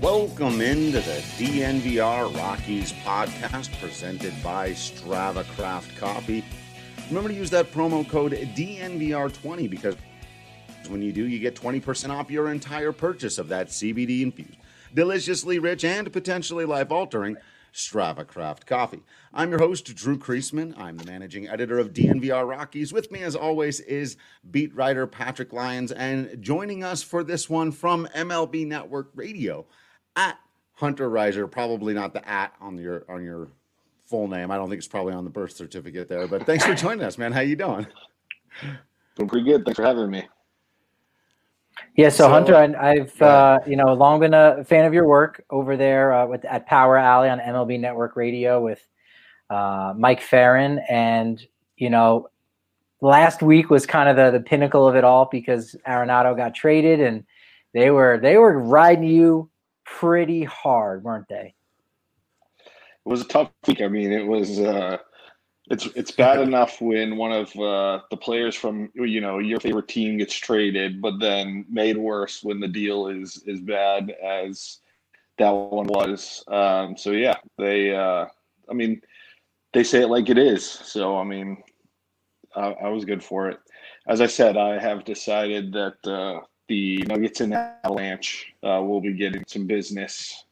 Welcome into the DNVR Rockies podcast presented by Strava Craft Coffee. Remember to use that promo code DNVR20 because when you do, you get 20% off your entire purchase of that CBD infused, deliciously rich, and potentially life altering Strava Craft Coffee. I'm your host, Drew Creasman. I'm the managing editor of DNVR Rockies. With me, as always, is beat writer Patrick Lyons, and joining us for this one from MLB Network Radio at Hunter Reiser. Probably not the at on your on your full name. I don't think it's probably on the birth certificate there. But thanks for joining us, man. How you doing? Doing pretty good. Thanks for having me. Yeah, so, so Hunter, I, have uh, you know long been a fan of your work over there uh, with at Power Alley on MLB Network Radio with uh, Mike Ferrin, and you know last week was kind of the the pinnacle of it all because Arenado got traded, and they were they were riding you pretty hard, weren't they? It was a tough week. I mean, it was. Uh, it's it's bad enough when one of uh, the players from you know your favorite team gets traded, but then made worse when the deal is as bad as that one was. Um, so yeah, they. Uh, I mean, they say it like it is. So I mean, I, I was good for it. As I said, I have decided that uh, the Nuggets and Avalanche uh, will be getting some business,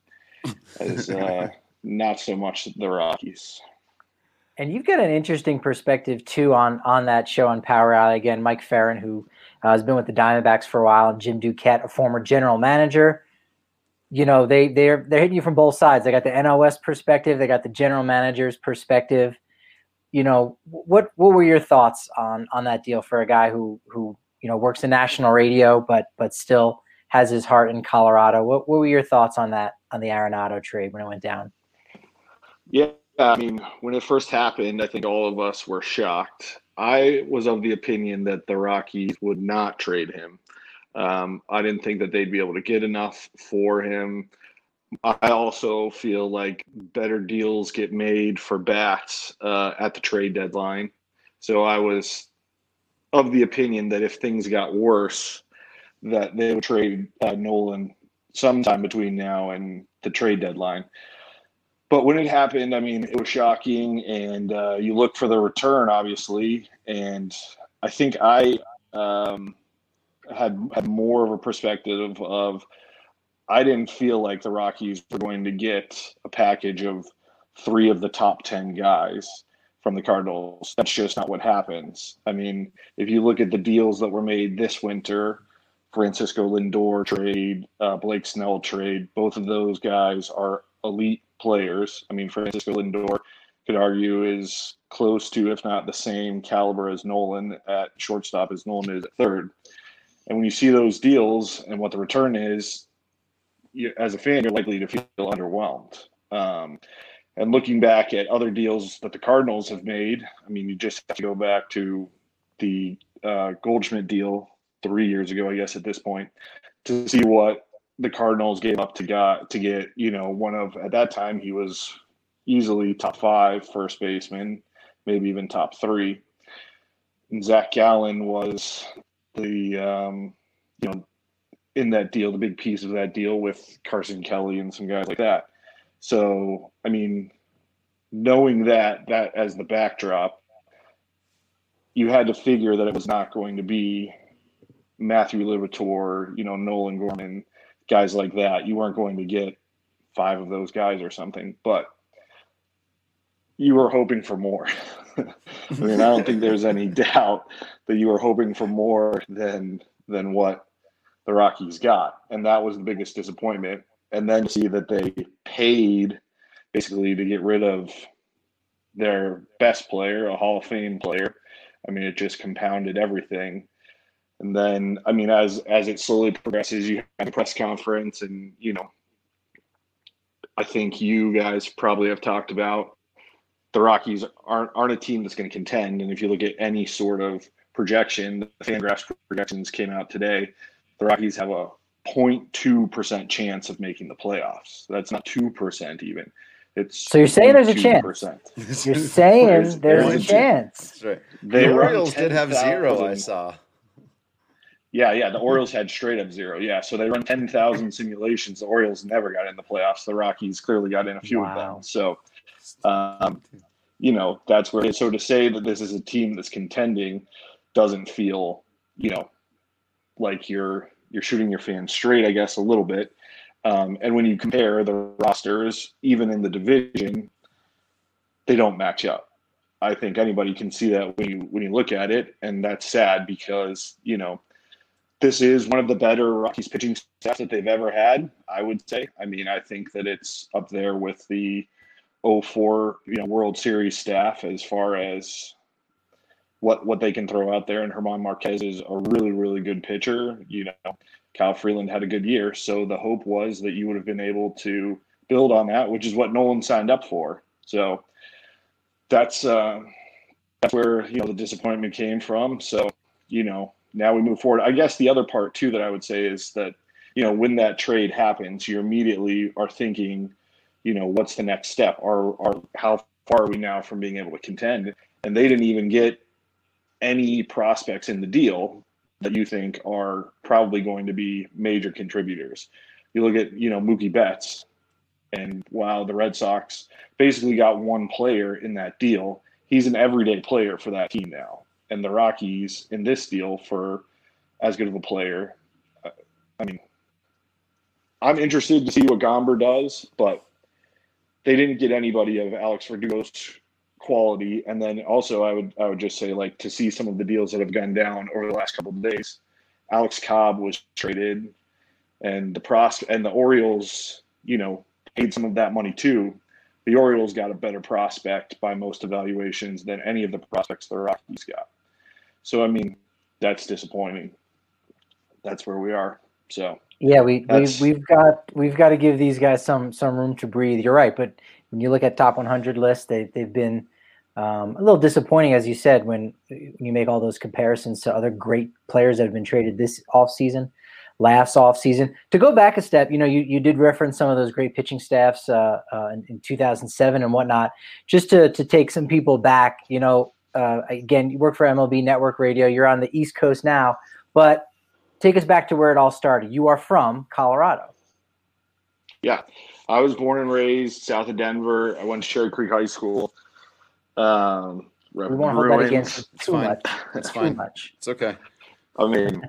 as uh, not so much the Rockies. And you've got an interesting perspective too on on that show on Power Alley. Again, Mike Ferrin, who uh, has been with the Diamondbacks for a while, and Jim Duquette, a former general manager. You know, they they're they're hitting you from both sides. They got the NOS perspective, they got the general manager's perspective. You know, what what were your thoughts on on that deal for a guy who who you know works in national radio, but but still has his heart in Colorado. What, what were your thoughts on that on the Arenado trade when it went down? Yeah, I mean, when it first happened, I think all of us were shocked. I was of the opinion that the Rockies would not trade him. Um, I didn't think that they'd be able to get enough for him. I also feel like better deals get made for bats uh, at the trade deadline. So I was of the opinion that if things got worse, that they would trade uh, Nolan sometime between now and the trade deadline. But when it happened, I mean, it was shocking, and uh, you look for the return, obviously. And I think I um, had had more of a perspective of, I didn't feel like the Rockies were going to get a package of three of the top ten guys from the Cardinals. That's just not what happens. I mean, if you look at the deals that were made this winter, Francisco Lindor trade, uh, Blake Snell trade, both of those guys are elite players. I mean, Francisco Lindor could argue is close to, if not the same caliber as Nolan at shortstop as Nolan is at third. And when you see those deals and what the return is, you, as a fan, you're likely to feel underwhelmed. Um, and looking back at other deals that the Cardinals have made, I mean, you just have to go back to the uh, Goldschmidt deal three years ago, I guess, at this point, to see what the Cardinals gave up to got to get, you know, one of at that time he was easily top five first baseman, maybe even top three. And Zach Gallen was the um, you know in that deal, the big piece of that deal with Carson Kelly and some guys like that. So, I mean, knowing that that as the backdrop, you had to figure that it was not going to be Matthew Liberatore, you know, Nolan Gorman, guys like that. You weren't going to get five of those guys or something, but you were hoping for more. I mean, I don't think there's any doubt that you were hoping for more than than what the Rockies got, and that was the biggest disappointment and then see that they paid basically to get rid of their best player, a Hall of Fame player. I mean, it just compounded everything. And then, I mean, as as it slowly progresses, you have a press conference, and you know, I think you guys probably have talked about the Rockies aren't aren't a team that's going to contend. And if you look at any sort of projection, the Fangraphs projections came out today. The Rockies have a 0.2 percent chance of making the playoffs. That's not two percent even. It's so you're saying there's a chance. You're saying there's, there's a chance. That's right. They the Orioles 10, did have 0, zero. I saw. Yeah, yeah. The Orioles had straight up zero. Yeah, so they run ten thousand simulations. The Orioles never got in the playoffs. The Rockies clearly got in a few wow. of them. So, um, you know, that's where. So to say that this is a team that's contending doesn't feel, you know, like you're you're shooting your fans straight. I guess a little bit. Um, and when you compare the rosters, even in the division, they don't match up. I think anybody can see that when you when you look at it, and that's sad because you know this is one of the better Rockies pitching staffs that they've ever had. I would say. I mean, I think that it's up there with the 04 you know World Series staff as far as what what they can throw out there. And Germán Márquez is a really really good pitcher. You know, Kyle Freeland had a good year, so the hope was that you would have been able to build on that, which is what Nolan signed up for. So that's uh, that's where you know the disappointment came from. So you know now we move forward. I guess the other part too that I would say is that you know when that trade happens, you immediately are thinking, you know, what's the next step? Are are how far are we now from being able to contend? And they didn't even get any prospects in the deal that you think are probably going to be major contributors. You look at you know Mookie Betts, and while the Red Sox basically got one player in that deal, he's an everyday player for that team now and the Rockies in this deal for as good of a player. Uh, I mean, I'm interested to see what Gomber does, but they didn't get anybody of Alex Verdugo's quality. And then also, I would I would just say like to see some of the deals that have gone down over the last couple of days. Alex Cobb was traded, and the pros and the Orioles, you know, paid some of that money too. The Orioles got a better prospect by most evaluations than any of the prospects the Rockies got. So I mean, that's disappointing. That's where we are. So yeah, we we've, we've got we've got to give these guys some some room to breathe. You're right, but when you look at top 100 lists, they they've been um, a little disappointing, as you said, when, you make all those comparisons to other great players that have been traded this offseason, last offseason. To go back a step, you know, you, you did reference some of those great pitching staffs uh, uh, in, in 2007 and whatnot. Just to, to take some people back, you know, uh, again, you work for MLB Network Radio. You're on the East Coast now, but take us back to where it all started. You are from Colorado. Yeah, I was born and raised south of Denver. I went to Cherry Creek High School. Um, we won't hold that against too fine. much. That's fine. Too much. It's okay. I mean,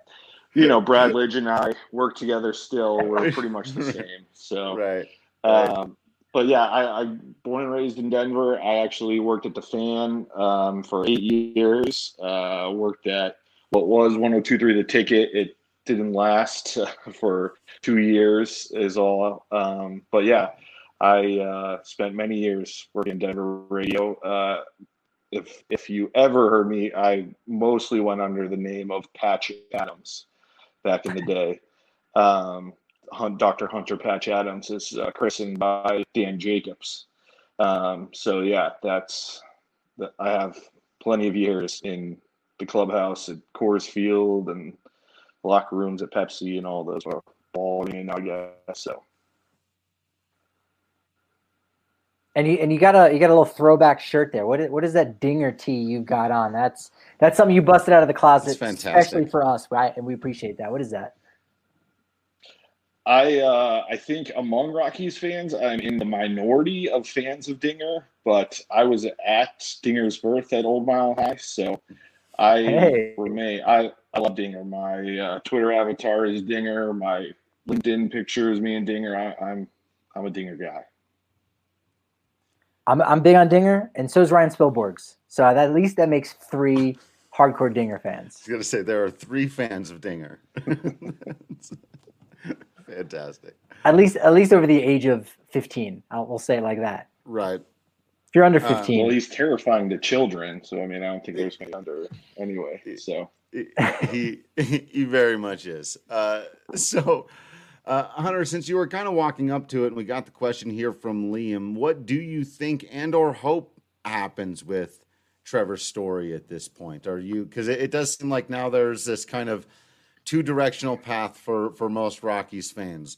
you know, Brad Lidge and I work together still. We're pretty much the same. So, right. Um, but yeah, I, I born and raised in Denver. I actually worked at the fan um, for eight years. Uh, worked at what was 1023 the ticket. It didn't last for two years is all. Um, but yeah, I uh, spent many years working in Denver radio. Uh, if if you ever heard me, I mostly went under the name of Patch Adams back in the day. Um, Dr. Hunter Patch Adams is uh, christened by Dan Jacobs. Um, so yeah, that's I have plenty of years in the clubhouse at Coors Field and locker rooms at Pepsi and all those are ball in, I guess. So. And you and you got a you got a little throwback shirt there. What is, what is that dinger tee you've got on? That's that's something you busted out of the closet, especially for us. Right, and we appreciate that. What is that? I uh, I think among Rockies fans, I'm in the minority of fans of Dinger, but I was at Dinger's birth at Old Mile High, so I hey. remain. I I love Dinger. My uh, Twitter avatar is Dinger. My LinkedIn picture is me and Dinger. I, I'm I'm a Dinger guy. I'm I'm big on Dinger, and so is Ryan Spilborghs. So that, at least that makes three hardcore Dinger fans. I was gonna say there are three fans of Dinger. Fantastic. At least, at least over the age of fifteen, I'll, we'll say it like that. Right. If you're under 15. Uh, well, he's terrifying to children. So, I mean, I don't think there's going to under anyway. So, he, he very much is. Uh, so, uh, Hunter, since you were kind of walking up to it, and we got the question here from Liam, what do you think and or hope happens with Trevor's Story at this point? Are you because it, it does seem like now there's this kind of two directional path for for most Rockies fans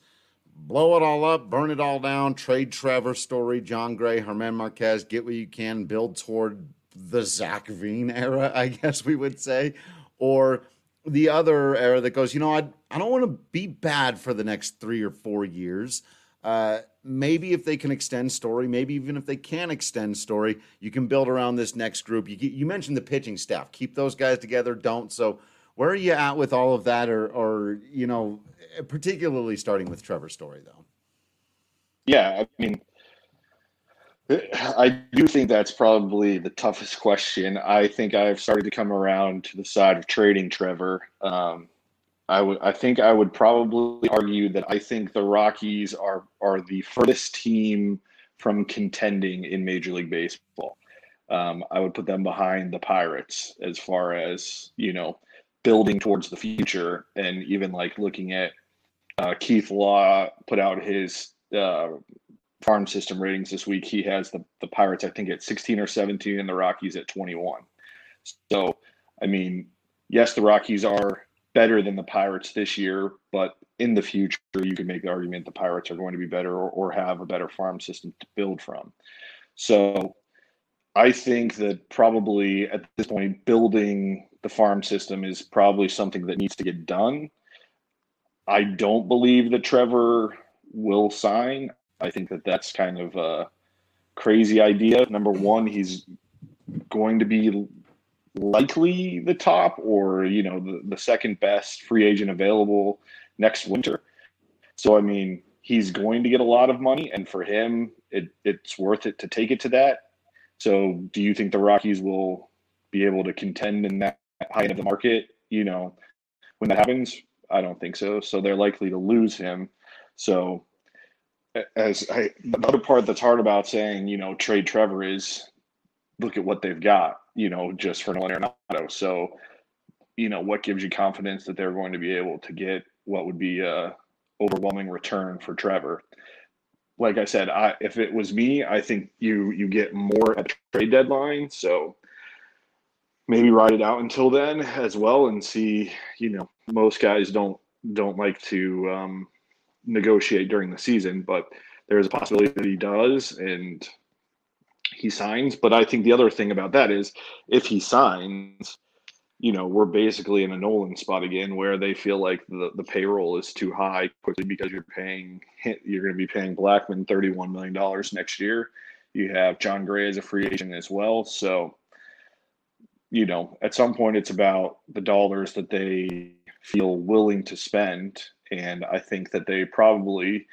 blow it all up, burn it all down, trade Trevor Story, Jon Gray, Germán Márquez, get what you can, build toward the Zach Veen era, I guess we would say, or the other era that goes, you know, I I don't want to be bad for the next three or four years. Uh, maybe if they can extend story, maybe even if they can extend story, you can build around this next group. You you mentioned the pitching staff, keep those guys together. Don't so. Where are you at with all of that, or or you know, particularly starting with Trevor Story, though. Yeah, I mean, I do think that's probably the toughest question. I think I've started to come around to the side of trading Trevor. Um, I would, I think I would probably argue that I think the Rockies are are the furthest team from contending in Major League Baseball. Um, I would put them behind the Pirates as far as you know building towards the future and even like looking at uh, Keith Law put out his uh, farm system ratings this week. He has the, the Pirates, I think, at 16 or 17, and the Rockies at 21. So, I mean, yes, the Rockies are better than the Pirates this year, but in the future, you can make the argument the Pirates are going to be better or, or have a better farm system to build from. So, I think that probably at this point, building the farm system is probably something that needs to get done. I don't believe that Trevor will sign. I think that that's kind of a crazy idea. Number one, he's going to be likely the top or you know the, the second best free agent available next winter. So I mean, he's going to get a lot of money, and for him, it, it's worth it to take it to that. So, do you think the Rockies will be able to contend in that high end of the market? You know, when that happens, I don't think so. So they're likely to lose him. So as I, the other part that's hard about saying, you know, trade Trevor is look at what they've got, you know, just for Nolan Arenado. So, you know, what gives you confidence that they're going to be able to get what would be a overwhelming return for Trevor? Like I said, I if it was me, I think you you get more at trade deadline. So maybe ride it out until then as well and see, you know, most guys don't don't like to um, negotiate during the season, but there's a possibility that he does and he signs. But I think the other thing about that is if he signs, you know, we're basically in a Nolan spot again where they feel like the, the payroll is too high quickly because you're paying you're going to be paying Blackmon $31 million next year. You have Jon Gray as a free agent as well. So, you know, at some point it's about the dollars that they feel willing to spend. And I think that they probably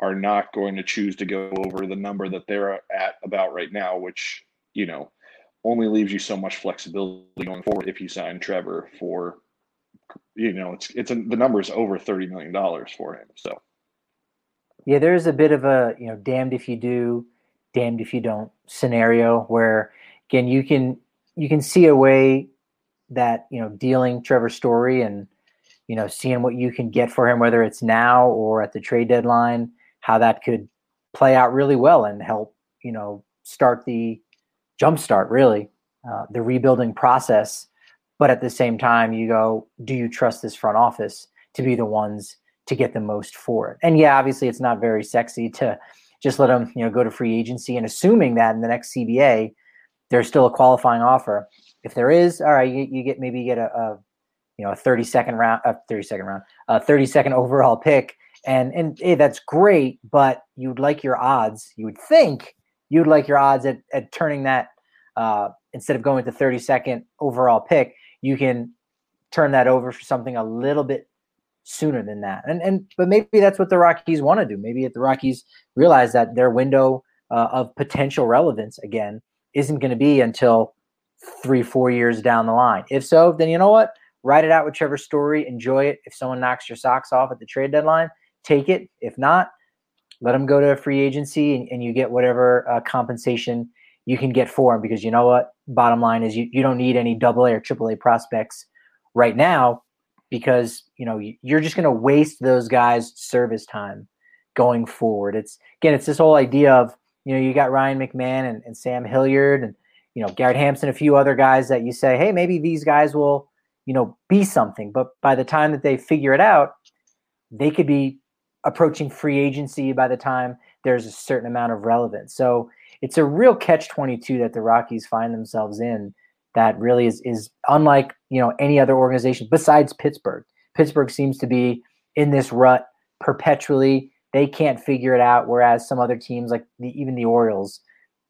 are not going to choose to go over the number that they're at about right now, which, you know, only leaves you so much flexibility going forward if you sign Trevor for, you know, it's it's a, the number is over thirty million dollars for him. So, yeah, there's a bit of a you know, damned if you do, damned if you don't scenario where again you can you can see a way that you know dealing Trevor Story and you know, seeing what you can get for him, whether it's now or at the trade deadline, how that could play out really well and help, you know, start the jumpstart really uh, the rebuilding process. But at the same time, you go, do you trust this front office to be the ones to get the most for it? And yeah, obviously, it's not very sexy to just let them, you know, go to free agency and assuming that in the next CBA there's still a qualifying offer. If there is, all right, you, you get maybe you get a, a you know, a 30 second round, a 30 second round, a 30 second overall pick. And, and hey, that's great, but you'd like your odds, you would think you'd like your odds at, at turning that, uh, instead of going the 30 second overall pick, you can turn that over for something a little bit sooner than that. And, and, but maybe that's what the Rockies want to do. Maybe if the Rockies realize that their window uh, of potential relevance again isn't going to be until three, four years down the line. If so, then you know what? Write it out whichever story. Enjoy it. If someone knocks your socks off at the trade deadline, take it. If not, let them go to a free agency and, and you get whatever uh, compensation you can get for them because you know what? Bottom line is you, you don't need any double A or triple A prospects right now because you know you're just going to waste those guys' service time going forward. It's again, it's this whole idea of you know you got Ryan McMahon and, and Sam Hilliard and you know Garrett Hampson, a few other guys that you say, hey, maybe these guys will you know be something. But by the time that they figure it out, they could be approaching free agency by the time there's a certain amount of relevance. So it's a real catch 22 that the Rockies find themselves in that really is is unlike, you know, any other organization besides Pittsburgh. Pittsburgh seems to be in this rut perpetually. They can't figure it out whereas some other teams like the, even the Orioles,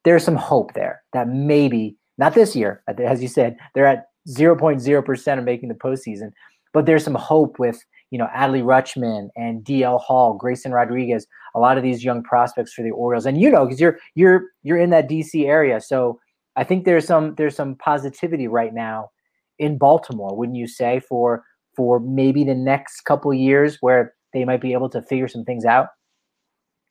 there's some hope there that maybe not this year, as you said, they're at 0.0% of making the postseason, but there's some hope with you know, Adley Rutschman and DL Hall, Grayson Rodriguez, a lot of these young prospects for the Orioles. And you know, because you're you're you're in that DC area. So I think there's some there's some positivity right now in Baltimore, wouldn't you say, for for maybe the next couple years where they might be able to figure some things out?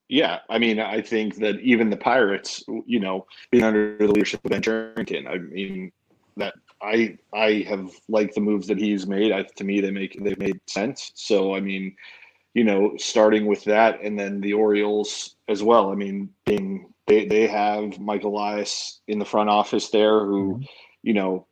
Yeah, I mean, I think that even the Pirates, you know, being under the leadership of Ben Cherington, I mean, that I I have liked the moves that he's made. I, to me, they make they made sense. So I mean, you know, starting with that, and then the Orioles as well. I mean, being they they have Mike Elias in the front office there, who, mm-hmm. you know,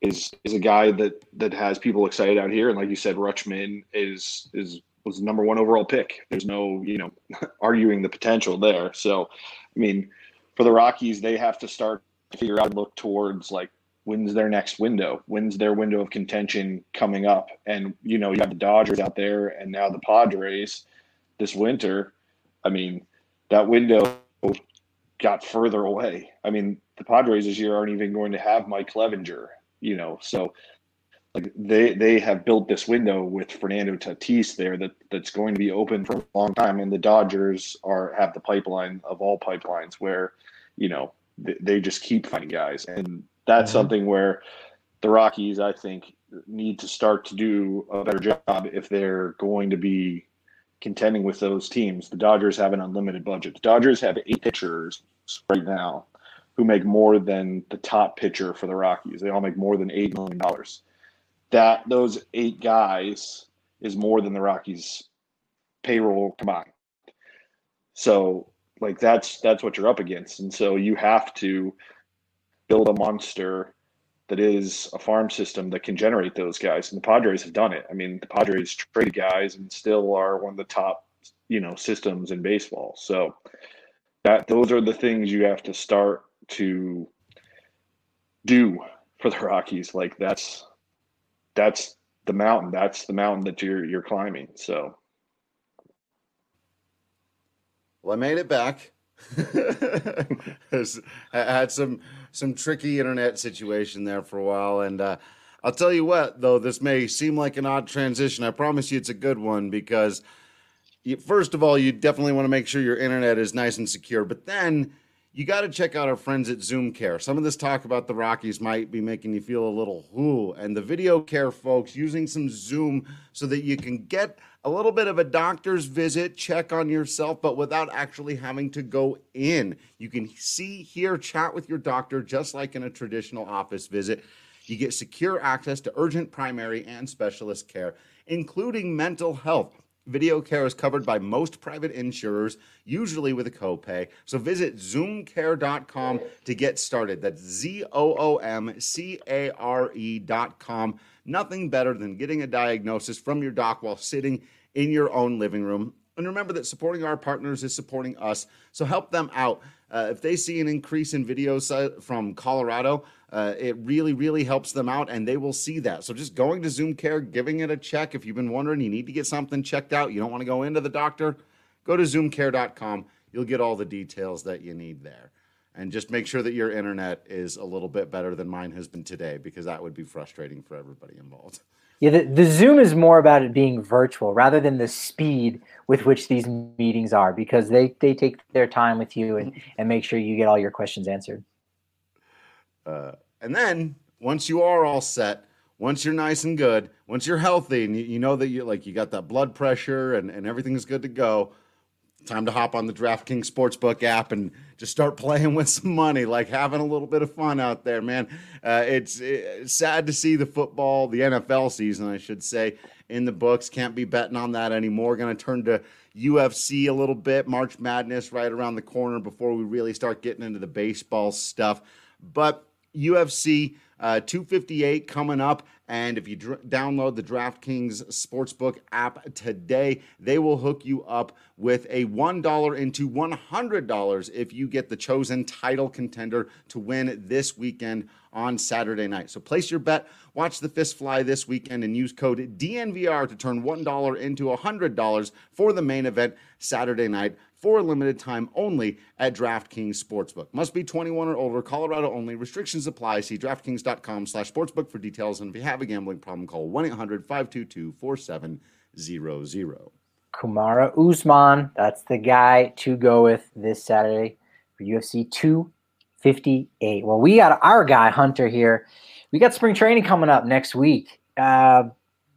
is is a guy that that has people excited out here. And like you said, Rutschman is is was the number one overall pick. There's no you know arguing the potential there. So, I mean, for the Rockies, they have to start to figure out look towards like when's their next window? When's their window of contention coming up? And you know, you have the Dodgers out there, and now the Padres this winter. I mean, that window got further away. I mean, the Padres this year aren't even going to have Mike Clevinger. You know, so like they they have built this window with Fernando Tatis there that that's going to be open for a long time, and the Dodgers are have the pipeline of all pipelines where you know they, they just keep finding guys and that's mm-hmm. something where the Rockies, I think, need to start to do a better job if they're going to be contending with those teams. The Dodgers have an unlimited budget. The Dodgers have eight pitchers right now who make more than the top pitcher for the Rockies. They all make more than eight million dollars. That those eight guys is more than the Rockies payroll combined. So like that's that's what you're up against. And so you have to build a monster that is a farm system that can generate those guys. And the Padres have done it. I mean, the Padres traded guys and still are one of the top, you know, systems in baseball. So that those are the things you have to start to do for the Rockies. Like that's that's the mountain. That's the mountain that you're you're climbing. So well, I made it back. Had some some tricky internet situation there for a while, and uh, I'll tell you what, though this may seem like an odd transition, I promise you it's a good one because you, first of all, you definitely want to make sure your internet is nice and secure, but then you got to check out our friends at Zoom Care. Some of this talk about the Rockies might be making you feel a little whoo, and the video care folks using some Zoom so that you can get a little bit of a doctor's visit, check on yourself, but without actually having to go in. You can see, hear, chat with your doctor just like in a traditional office visit. You get secure access to urgent primary and specialist care, including mental health. Video care is covered by most private insurers, usually with a copay. So visit zoomcare.com to get started. That's Z O O M C A R E.com. Nothing better than getting a diagnosis from your doc while sitting in your own living room. And remember that supporting our partners is supporting us. So help them out. Uh, if they see an increase in videos from Colorado, uh, it really, really helps them out and they will see that. So just going to Zoom Care, giving it a check. If you've been wondering, you need to get something checked out, you don't want to go into the doctor, go to zoomcare.com. You'll get all the details that you need there. And just make sure that your internet is a little bit better than mine has been today because that would be frustrating for everybody involved. Yeah, the, the Zoom is more about it being virtual rather than the speed with which these meetings are because they, they take their time with you and, and make sure you get all your questions answered. Uh, and then once you are all set, once you're nice and good, once you're healthy and you, you know that you like you got that blood pressure and, and everything's good to go, time to hop on the DraftKings Sportsbook app and just start playing with some money, like having a little bit of fun out there, man. Uh, it's, it's, sad to see the football, the NFL season, I should say, in the books. Can't be betting on that anymore. Going to turn to UFC a little bit, March Madness right around the corner before we really start getting into the baseball stuff. But UFC uh, 258 coming up. And if you dr- download the DraftKings Sportsbook app today, they will hook you up with a $1 into $100 if you get the chosen title contender to win this weekend on Saturday night. So place your bet, watch the fist fly this weekend, and use code DNVR to turn $1 into $100 for the main event Saturday night for a limited time only at DraftKings Sportsbook. Must be 21 or older, Colorado only. Restrictions apply. See DraftKings.com slash sportsbook for details. And if you have a gambling problem, call 1-800-522-4700. Kamaru Usman, that's the guy to go with this Saturday for UFC 258. Well, we got our guy, Hunter, here. We got spring training coming up next week. Uh,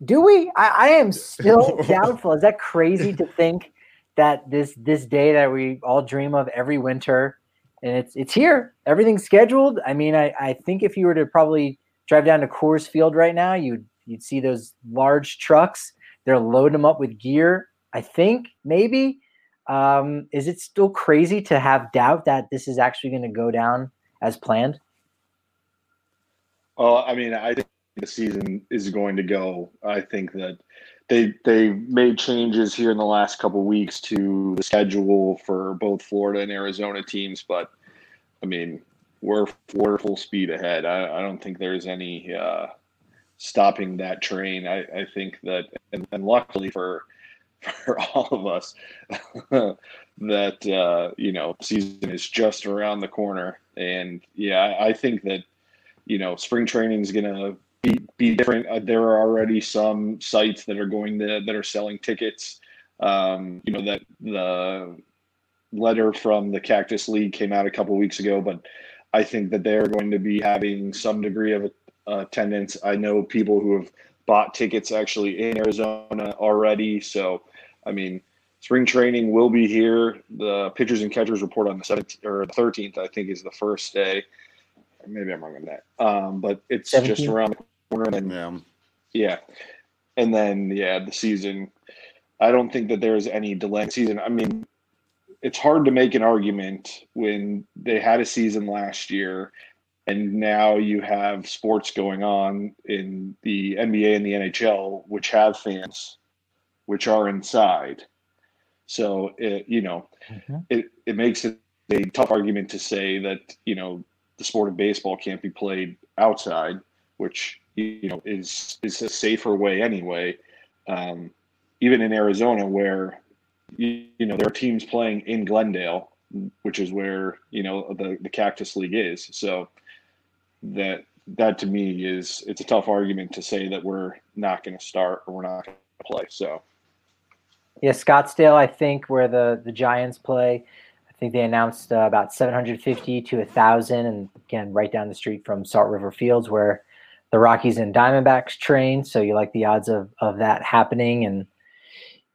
do we? I, I am still doubtful. Is that crazy to think that this this day that we all dream of every winter. And it's it's here. Everything's scheduled. I mean i i think if you were to probably drive down to coors field right now you'd you'd see those large trucks. They're loading them up with gear i think maybe. Um, is it still crazy to have doubt that this is actually going to go down as planned? Well i mean i think the season is going to go. I think that they they made changes here in the last couple weeks to the schedule for both Florida and Arizona teams, but I mean we're we're full speed ahead. I, I don't think there's any uh, stopping that train. I, I think that and, and luckily for for all of us that uh, you know season is just around the corner, and yeah, I think that you know spring training is gonna be, be different. Uh, there are already some sites that are going to that are selling tickets. Um, you know that the letter from the Cactus League came out a couple weeks ago, but I think that they're going to be having some degree of uh, attendance. I know people who have bought tickets actually in Arizona already. So, I mean, spring training will be here. The pitchers and catchers report on the 17th or 13th, I think, is the first day. Maybe I'm wrong on that. Um, but it's 17th? just around the. And yeah. yeah. And then, yeah, the season. I don't think that there's any delay season. I mean, it's hard to make an argument when they had a season last year and now you have sports going on in the NBA and the NHL, which have fans, which are inside. So it, you know, mm-hmm. it, it makes it a tough argument to say that you know the sport of baseball can't be played outside, which you know is is a safer way anyway. Um, even in Arizona, where you, you know there are teams playing in Glendale, which is where you know the the Cactus League is. So that that to me is it's a tough argument to say that we're not going to start or we're not going to play. So yeah, Scottsdale, I think where the the Giants play. I think they announced uh, about 750 to a 1,000, and again, right down the street from Salt River Fields, where the Rockies and Diamondbacks train. So you like the odds of of that happening. And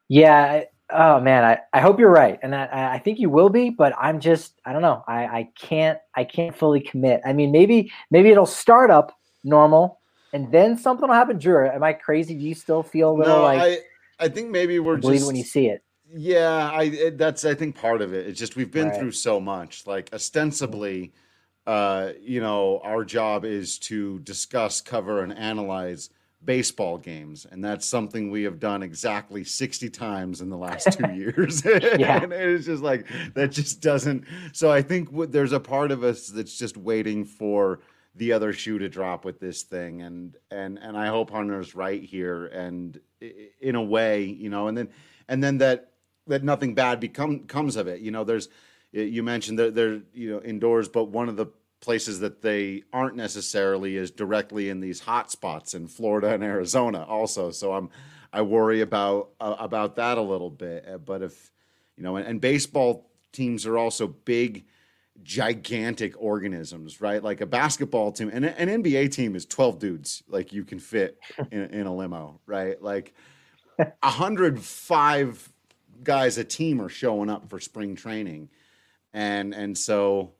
yeah, oh man, I, I hope you're right, and I, I think you will be. But I'm just I don't know. I I can't I can't fully commit. I mean, maybe maybe it'll start up normal, and then something will happen. Drew, am I crazy? Do you still feel a little no, like? I, I think maybe we're just when you see it. Yeah, I it, that's I think part of it. It's just we've been right. through so much. Like ostensibly, uh, you know, our job is to discuss, cover, and analyze baseball games, and that's something we have done exactly sixty times in the last two years. yeah. and it's just like that just doesn't. So I think w- there's a part of us that's just waiting for the other shoe to drop with this thing, and and and I hope Hunter's right here, and in a way, you know, and then and then that that nothing bad become comes of it. You know, there's you mentioned that they're you know indoors, but one of the places that they aren't necessarily is directly in these hot spots in Florida and Arizona also. So I'm I worry about uh, about that a little bit. Uh, but if you know, and, and, baseball teams are also big, gigantic organisms, right? Like a basketball team, and an NBA team is 12 dudes, like you can fit in, in a limo, right? Like 105 guys a team are showing up for spring training, and and so.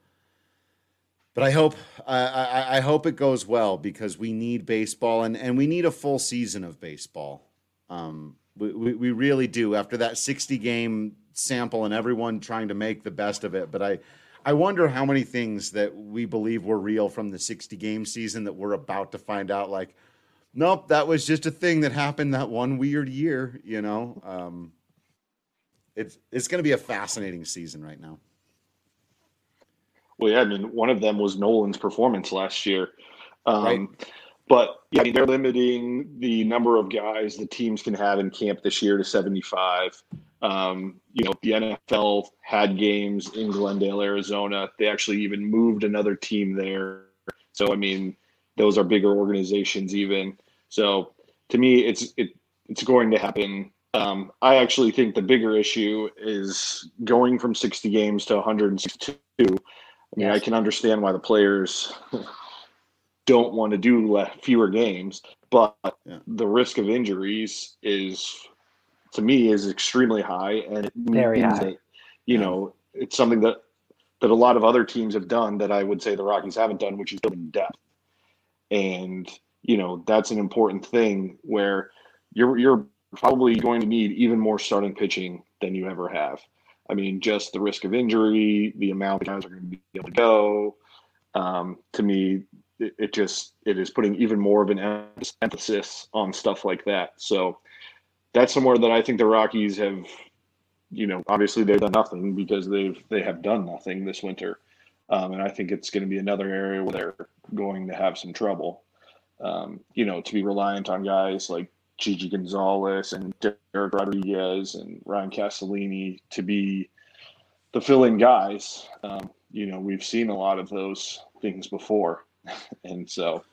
But I hope I, I, hope it goes well because we need baseball and, and we need a full season of baseball. Um, we, we, we really do after that 60 game sample and everyone trying to make the best of it. But I, I wonder how many things that we believe were real from the 60 game season that we're about to find out like, nope, that was just a thing that happened that one weird year, you know? Um, it's, it's going to be a fascinating season right now. Well, yeah, I mean, one of them was Nolan's performance last year. Um, Right. But yeah, I mean, they're limiting the number of guys the teams can have in camp this year to 75. Um, you know, the NFL had games in Glendale, Arizona. They actually even moved another team there. So, I mean, those are bigger organizations, even. So, to me, it's it it's going to happen. Um, I actually think the bigger issue is going from 60 games to 162. I mean, Yes. I can understand why the players don't want to do le- fewer games, but Yeah. the risk of injuries is, to me, is extremely high, and it Very means high. that you know it's something that that a lot of other teams have done that I would say the Rockies haven't done, which is building depth, and you know that's an important thing where you're you're probably going to need even more starting pitching than you ever have. I mean, just the risk of injury, the amount of guys are going to be able to go. Um, to me, it, it just it is putting even more of an emphasis on stuff like that. So that's somewhere that I think the Rockies have, you know, obviously they've done nothing because they've they have done nothing this winter, um, and I think it's going to be another area where they're going to have some trouble. Um, you know, to be reliant on guys like Chi Chi Gonzalez and Dereck Rodriguez and Ryan Castellani to be the fill-in guys. Um, you know, we've seen a lot of those things before, and so.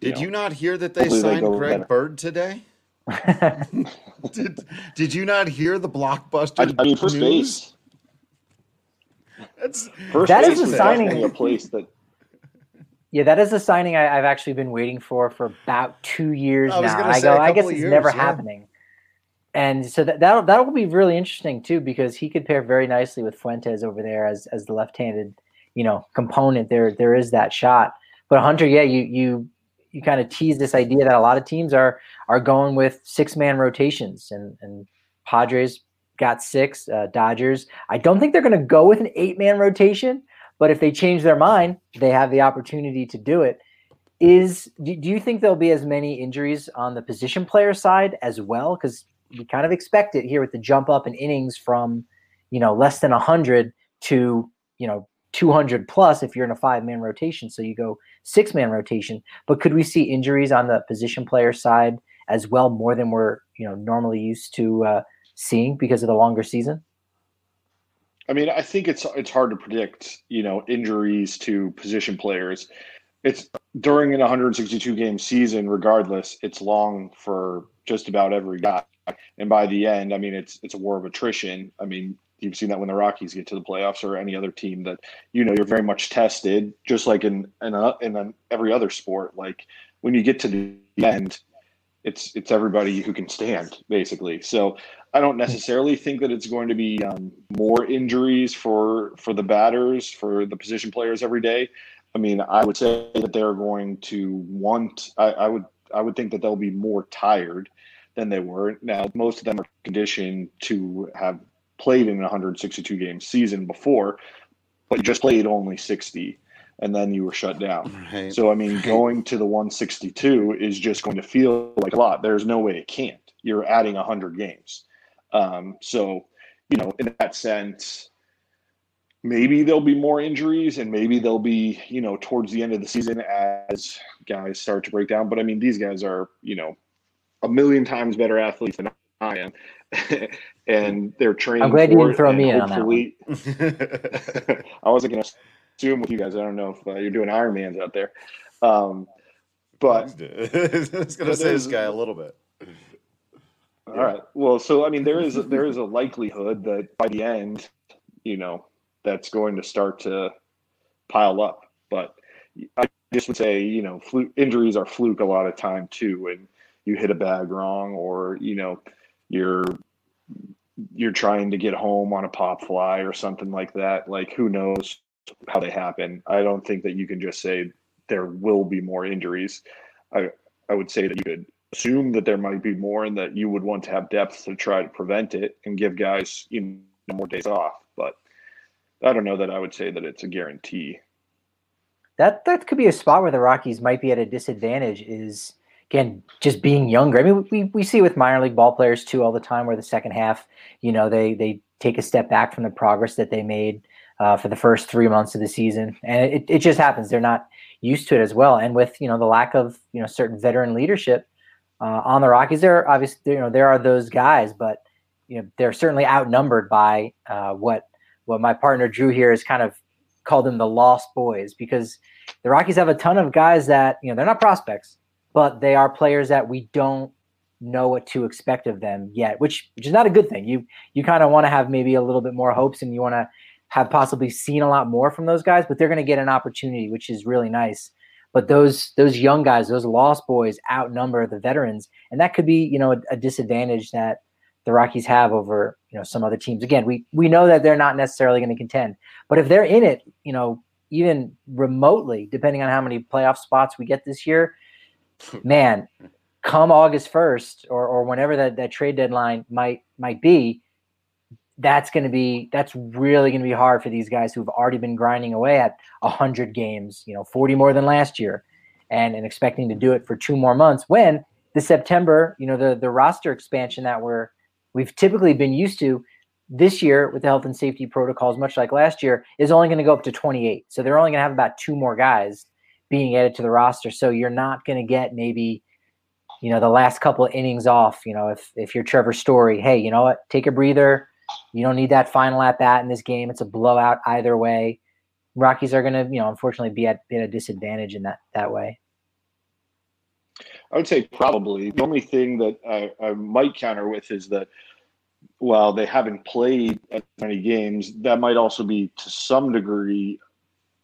Did know, you not hear that they hopefully they signed go Greg better. Bird today? did, did you not hear the blockbuster I, I mean, first news? base. That's First That base is a signing. a place that Yeah, that is a signing I, I've actually been waiting for for about two years I now. I go, I guess it's of never yeah. happening. And so that that'll, that'll be really interesting too because he could pair very nicely with Fuentes over there as as the left-handed, you know, component. There there is that shot. But Hunter, yeah, you you you kind of tease this idea that a lot of teams are are going with six-man rotations and and Padres got six, uh, Dodgers. I don't think they're going to go with an eight-man rotation, but if they change their mind, they have the opportunity to do it. Is do, you think there'll be as many injuries on the position player side as well? Because we kind of expect it here with the jump up in innings from you know less than 100 to you know 200 plus if you're in a five man rotation. So you go six man rotation. But could we see injuries on the position player side as well, more than we're you know normally used to uh, seeing because of the longer season? I mean, I think it's it's hard to predict, you know, injuries to position players. It's during an 162 game season, regardless, it's long for just about every guy. And by the end, I mean it's it's a war of attrition. I mean, you've seen that when the Rockies get to the playoffs or any other team that you know you're very much tested, just like in in, a, in a, every other sport. Like when you get to the end, it's it's everybody who can stand basically. So I don't necessarily think that it's going to be um, more injuries for for the batters for the position players every day. I mean, I would say that they're going to want. I, I would I would think that they'll be more tired than they were. Now, most of them are conditioned to have played in a 162 game season before, but just played only 60, and then you were shut down. right. So I mean, going to the 162 is just going to feel like a lot. There's no way it can't. You're adding 100 games. Um, so, you know, in that sense, maybe there'll be more injuries, and maybe there'll be, you know, towards the end of the season as guys start to break down. But I mean, these guys are, you know, a million times better athletes than I am, and they're trained. I'm glad you didn't throw me in on that I wasn't going to assume with you guys. I don't know if uh, you're doing Ironmans out there, um, but it's going to say this guy a little bit. all right. Well, so I mean, there is there is a likelihood that by the end, you know, that's going to start to pile up. But I just would say, you know, fluke, injuries are fluke a lot of time too, and you hit a bag wrong, or you know, you're you're trying to get home on a pop fly or something like that. Like who knows how they happen. I don't think that you can just say there will be more injuries. I I would say that you could assume that there might be more and that you would want to have depth to try to prevent it and give guys you know more days off. But I don't know that I would say that it's a guarantee. That that could be a spot where the Rockies might be at a disadvantage. Is again just being younger. I mean, we we see with minor league ball players too all the time, where the second half, you know, they they take a step back from the progress that they made uh, for the first three months of the season, and it, it just happens. They're not used to it as well, and with you know the lack of you know certain veteran leadership uh, on the Rockies, there obviously you know there are those guys, but you know they're certainly outnumbered by uh, what what my partner Drew here has kind of called them the lost boys because the Rockies have a ton of guys that you know they're not prospects, but they are players that we don't know what to expect of them yet, which which is not a good thing. You you kind of want to have maybe a little bit more hopes and you want to have possibly seen a lot more from those guys, but they're going to get an opportunity, which is really nice. But those those young guys, those lost boys, outnumber the veterans, and that could be you know a, a disadvantage that the Rockies have over you know some other teams. Again, we we know that they're not necessarily going to contend, but if they're in it, you know, even remotely, depending on how many playoff spots we get this year, man, come August first or or whenever that that trade deadline might might be, that's going to be that's really going to be hard for these guys who've already been grinding away at 100 games you know 40 more than last year and and expecting to do it for two more months when the september you know the the roster expansion that we're we've typically been used to this year with the health and safety protocols much like last year is only going to go up to 28 so they're only going to have about two more guys being added to the roster. So you're not going to get maybe you know the last couple of innings off you know if if you're trevor story hey you know what? Take a breather you don't need that final at bat in this game. It's a blowout either way. Rockies are going to, you know, unfortunately be at, be at a disadvantage in that that way. I would say probably the only thing that I, I might counter with is that while they haven't played as many games, that might also be to some degree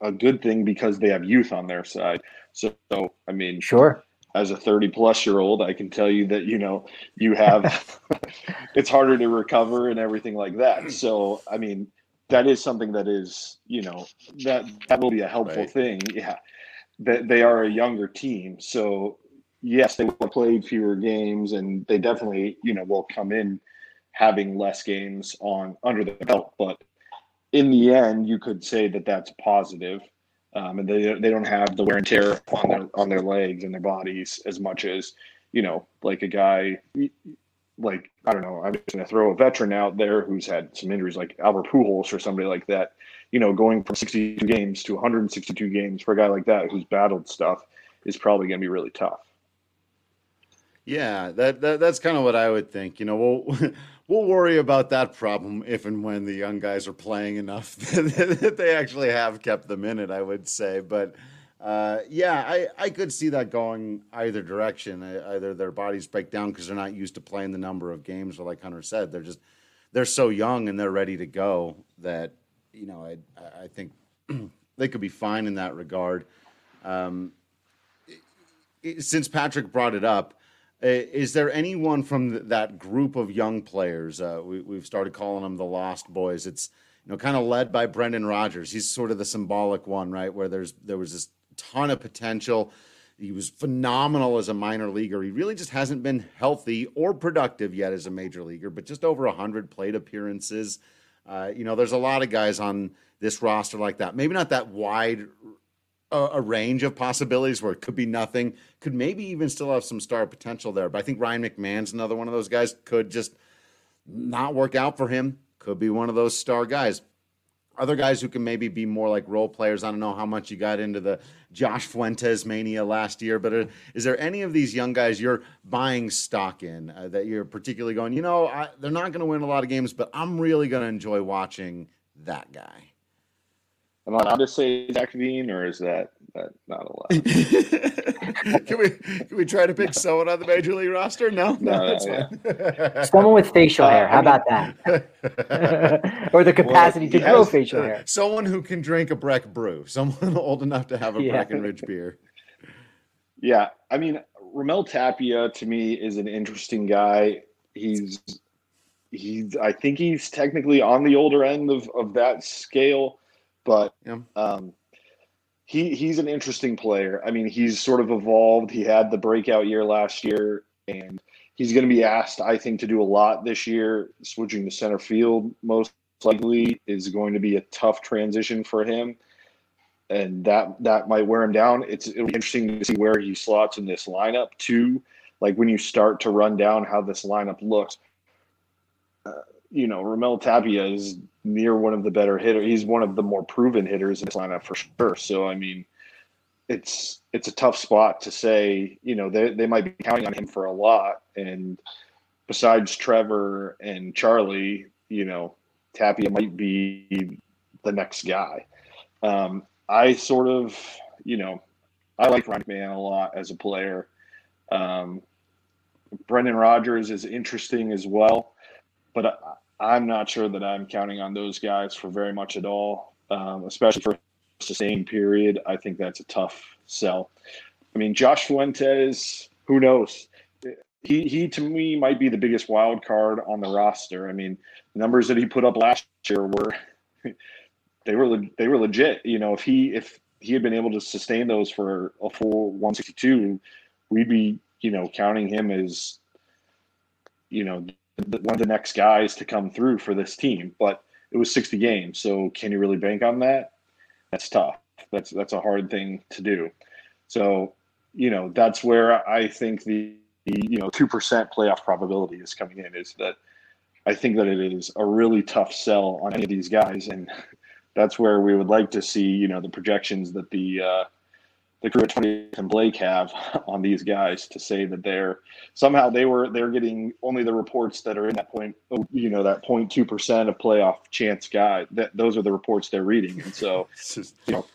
a good thing because they have youth on their side. So, I mean, sure, as a 30 plus year old, I can tell you that, you know, you have, it's harder to recover and everything like that. So, I mean, that is something that is, you know, that, that will be a helpful right. thing. Yeah. That they are a younger team. So, yes, they will play fewer games and they definitely, you know, will come in having less games on under the belt. But in the end, you could say that that's positive um, and they they don't have the wear and tear on their on their legs and their bodies as much as you know, like a guy like I don't know. I'm just going to throw a veteran out there who's had some injuries, like Albert Pujols or somebody like that. You know, going from 62 games to 162 games for a guy like that who's battled stuff is probably going to be really tough. Yeah, that, that that's kind of what I would think. You know, we'll we'll worry about that problem if and when the young guys are playing enough that they actually have kept them in it. I would say, but uh, yeah, I I could see that going either direction. Either their bodies break down because they're not used to playing the number of games, or like Hunter said, they're just they're so young and they're ready to go that you know I I think they could be fine in that regard. Um, since Patrick brought it up is there anyone from that group of young players? Uh, we, have started calling them the Lost Boys. It's you know kind of led by Brendan Rodgers. He's sort of the symbolic one, right? Where there's there was this ton of potential. He was phenomenal as a minor leaguer. He really just hasn't been healthy or productive yet as a major leaguer, but just over 100 plate appearances. Uh, you know, there's a lot of guys on this roster like that. Maybe not that wide a, a, range of possibilities where it could be nothing, could maybe even still have some star potential there. But I think Ryan McMahon's another one of those guys. Could just not work out for him. Could be one of those star guys. Other guys who can maybe be more like role players. I don't know how much you got into the Josh Fuentes mania last year, but uh, is there any of these young guys you're buying stock in uh, that you're particularly going, you know, I, they're not going to win a lot of games, but I'm really going to enjoy watching that guy? Am I allowed to say Zach Veen, or is that, that not allowed? can we can we try to pick someone on the major league roster? No, no, no that's fine. Someone with facial hair. Uh, How about that? or the capacity well, to grow facial uh, hair. Someone who can drink a Breck brew. Someone old enough to have a yeah. Breckenridge beer. Yeah, I mean, Raimel Tapia to me is an interesting guy. He's he's I think he's technically on the older end of, of that scale, but yeah. um, he he's an interesting player. I mean, he's sort of evolved. He had the breakout year last year, and he's going to be asked, I think, to do a lot this year. Switching to center field most likely is going to be a tough transition for him, and that that might wear him down. It's it'll be interesting to see where he slots in this lineup too. Like when you start to run down how this lineup looks, uh, you know, Raimel Tapia is near one of the better hitters. He's one of the more proven hitters in this lineup for sure. So I mean, it's it's a tough spot to say. You know, they they might be counting on him for a lot, and besides Trevor and Charlie, you know, Tapia might be the next guy. Um, I sort of, you know, I like Ryan McMahon a lot as a player. Um, Brendan Rodgers is interesting as well, but I, am not sure that I'm counting on those guys for very much at all, um, especially for a sustained period. I think that's a tough sell. I mean, Josh Fuentes, who knows? He he to me might be the biggest wild card on the roster. I mean, the numbers that he put up last year were they were they were legit. You know, if he if he had been able to sustain those for a full 162, we'd be you know counting him as you know one of the next guys to come through for this team. But it was 60 games, so can you really bank on that? That's tough. That's that's a hard thing to do. So, you know, that's where I think the, the you know two percent playoff probability is coming in. Is that I think that it is a really tough sell on any of these guys, and that's where we would like to see you know the projections that the uh, the crew at 20 and Blake have on these guys to say that they're somehow they were they're getting only the reports that are in that point you know that 0.2 percent of playoff chance guy that those are the reports they're reading and so you know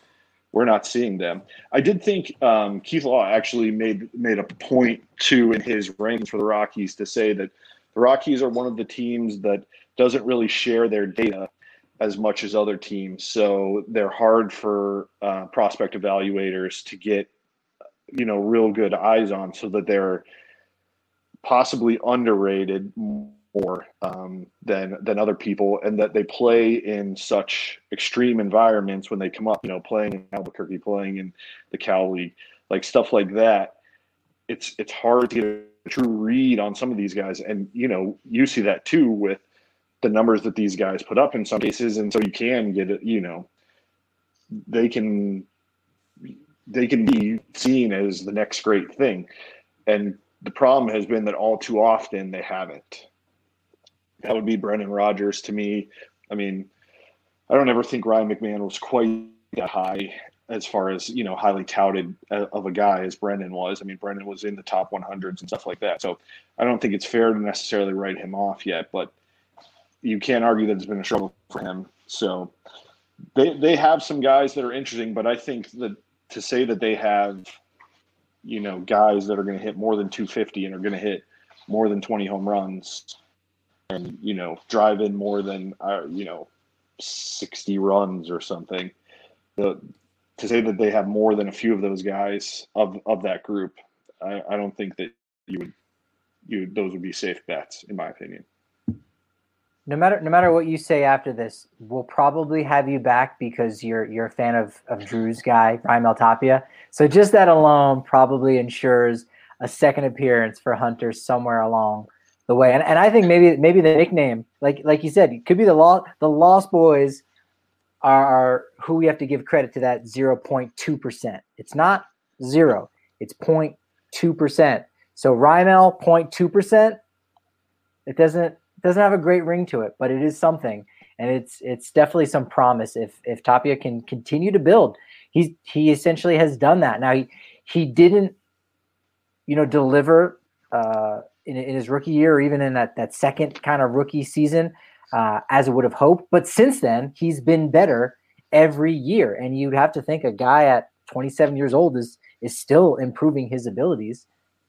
we're not seeing them. I did think um, Keith Law actually made made a point too in his rankings for the Rockies to say that the Rockies are one of the teams that doesn't really share their data as much as other teams. So they're hard for uh, prospect evaluators to get, you know, real good eyes on so that they're possibly underrated more um, than than other people, and that they play in such extreme environments when they come up. You know, playing in Albuquerque, playing in the Cal League, like stuff like that. It's it's hard to get a true read on some of these guys, and you know, you see that too with the numbers that these guys put up in some cases, and so you can get it. You know, they can they can be seen as the next great thing, and the problem has been that all too often they haven't. That would be Brendan Rodgers to me. I mean, I don't ever think Ryan McMahon was quite that high as far as you know highly touted uh, of a guy as Brendan was. I mean, Brendan was in the top 100s and stuff like that. So I don't think it's fair to necessarily write him off yet, but you can't argue that it's been a struggle for him. So they they have some guys that are interesting, but I think that to say that they have, you know, guys that are going to hit more than 250 and are going to hit more than 20 home runs, and you know, drive in more than uh, you know, 60 runs or something. The to say that they have more than a few of those guys of of that group, I, I don't think that you would you those would be safe bets in my opinion no matter no matter what you say after this, we'll probably have you back because you're you're a fan of, of Drew's guy, Raimel Tapia. So just that alone probably ensures a second appearance for Hunter somewhere along the way. And and I think maybe maybe the nickname, like like you said, could be the law the Lost Boys are, are who we have to give credit to that 0.2%. It's not zero, it's 0.2%. So Raimel 0.2%, it doesn't doesn't have a great ring to it, but it is something, and it's it's definitely some promise if if Tapia can continue to build. He's he essentially has done that. Now he he didn't, you know, deliver uh, in in his rookie year or even in that that second kind of rookie season uh, as it would have hoped. But since then, he's been better every year, and you'd have to think a guy at 27 years old is is still improving his abilities.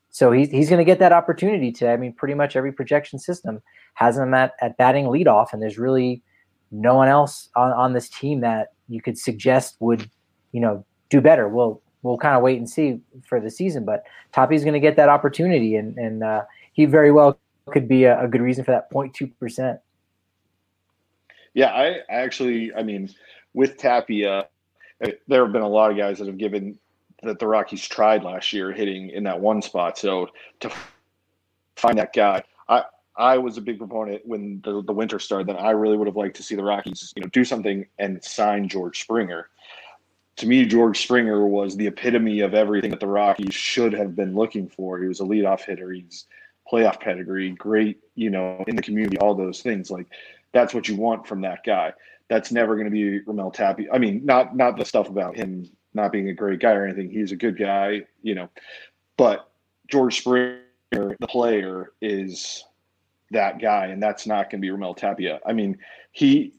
So he's he's going to get that opportunity to. I mean, pretty much every projection system has him at, at batting leadoff, and there's really no one else on, on this team that you could suggest would, you know, do better. We'll we'll kind of wait and see for the season, but Tapia's going to get that opportunity, and and uh, he very well could be a, a good reason for that 0.2 percent. Yeah, I, I actually, I mean, with Tapia, eh, there have been a lot of guys that have given that the Rockies tried last year hitting in that one spot. So to find that guy, I I was a big proponent when the, the winter started that I really would have liked to see the Rockies, you know, do something and sign George Springer. To me, George Springer was the epitome of everything that the Rockies should have been looking for. He was a leadoff hitter. He's playoff pedigree, great, you know, in the community, all those things. Like that's what you want from that guy. That's never going to be Raimel Tapia. I mean, not not the stuff about him not being a great guy or anything. He's a good guy, you know. But George Springer, the player, is that guy, and that's not going to be Raimel Tapia. I mean, he.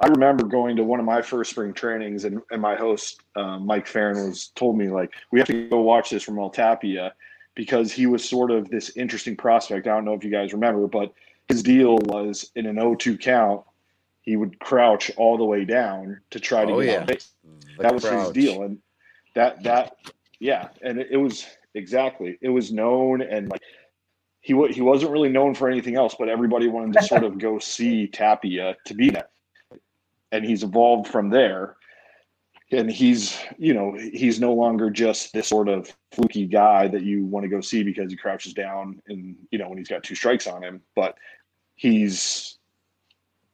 I remember going to one of my first spring trainings, and, and my host um, Mike Farron was told me like we have to go watch this Raimel Tapia because he was sort of this interesting prospect. I don't know if you guys remember, but his deal was in an 0-2 count, he would crouch all the way down to try to oh, get yeah. on base. The that was crouch. his deal, and that that yeah, and it, it was exactly it was known and like he he wasn't really known for anything else, but everybody wanted to sort of go see Tapia to be that, and he's evolved from there. And he's, you know, he's no longer just this sort of fluky guy that you want to go see because he crouches down and you know when he's got two strikes on him, but he's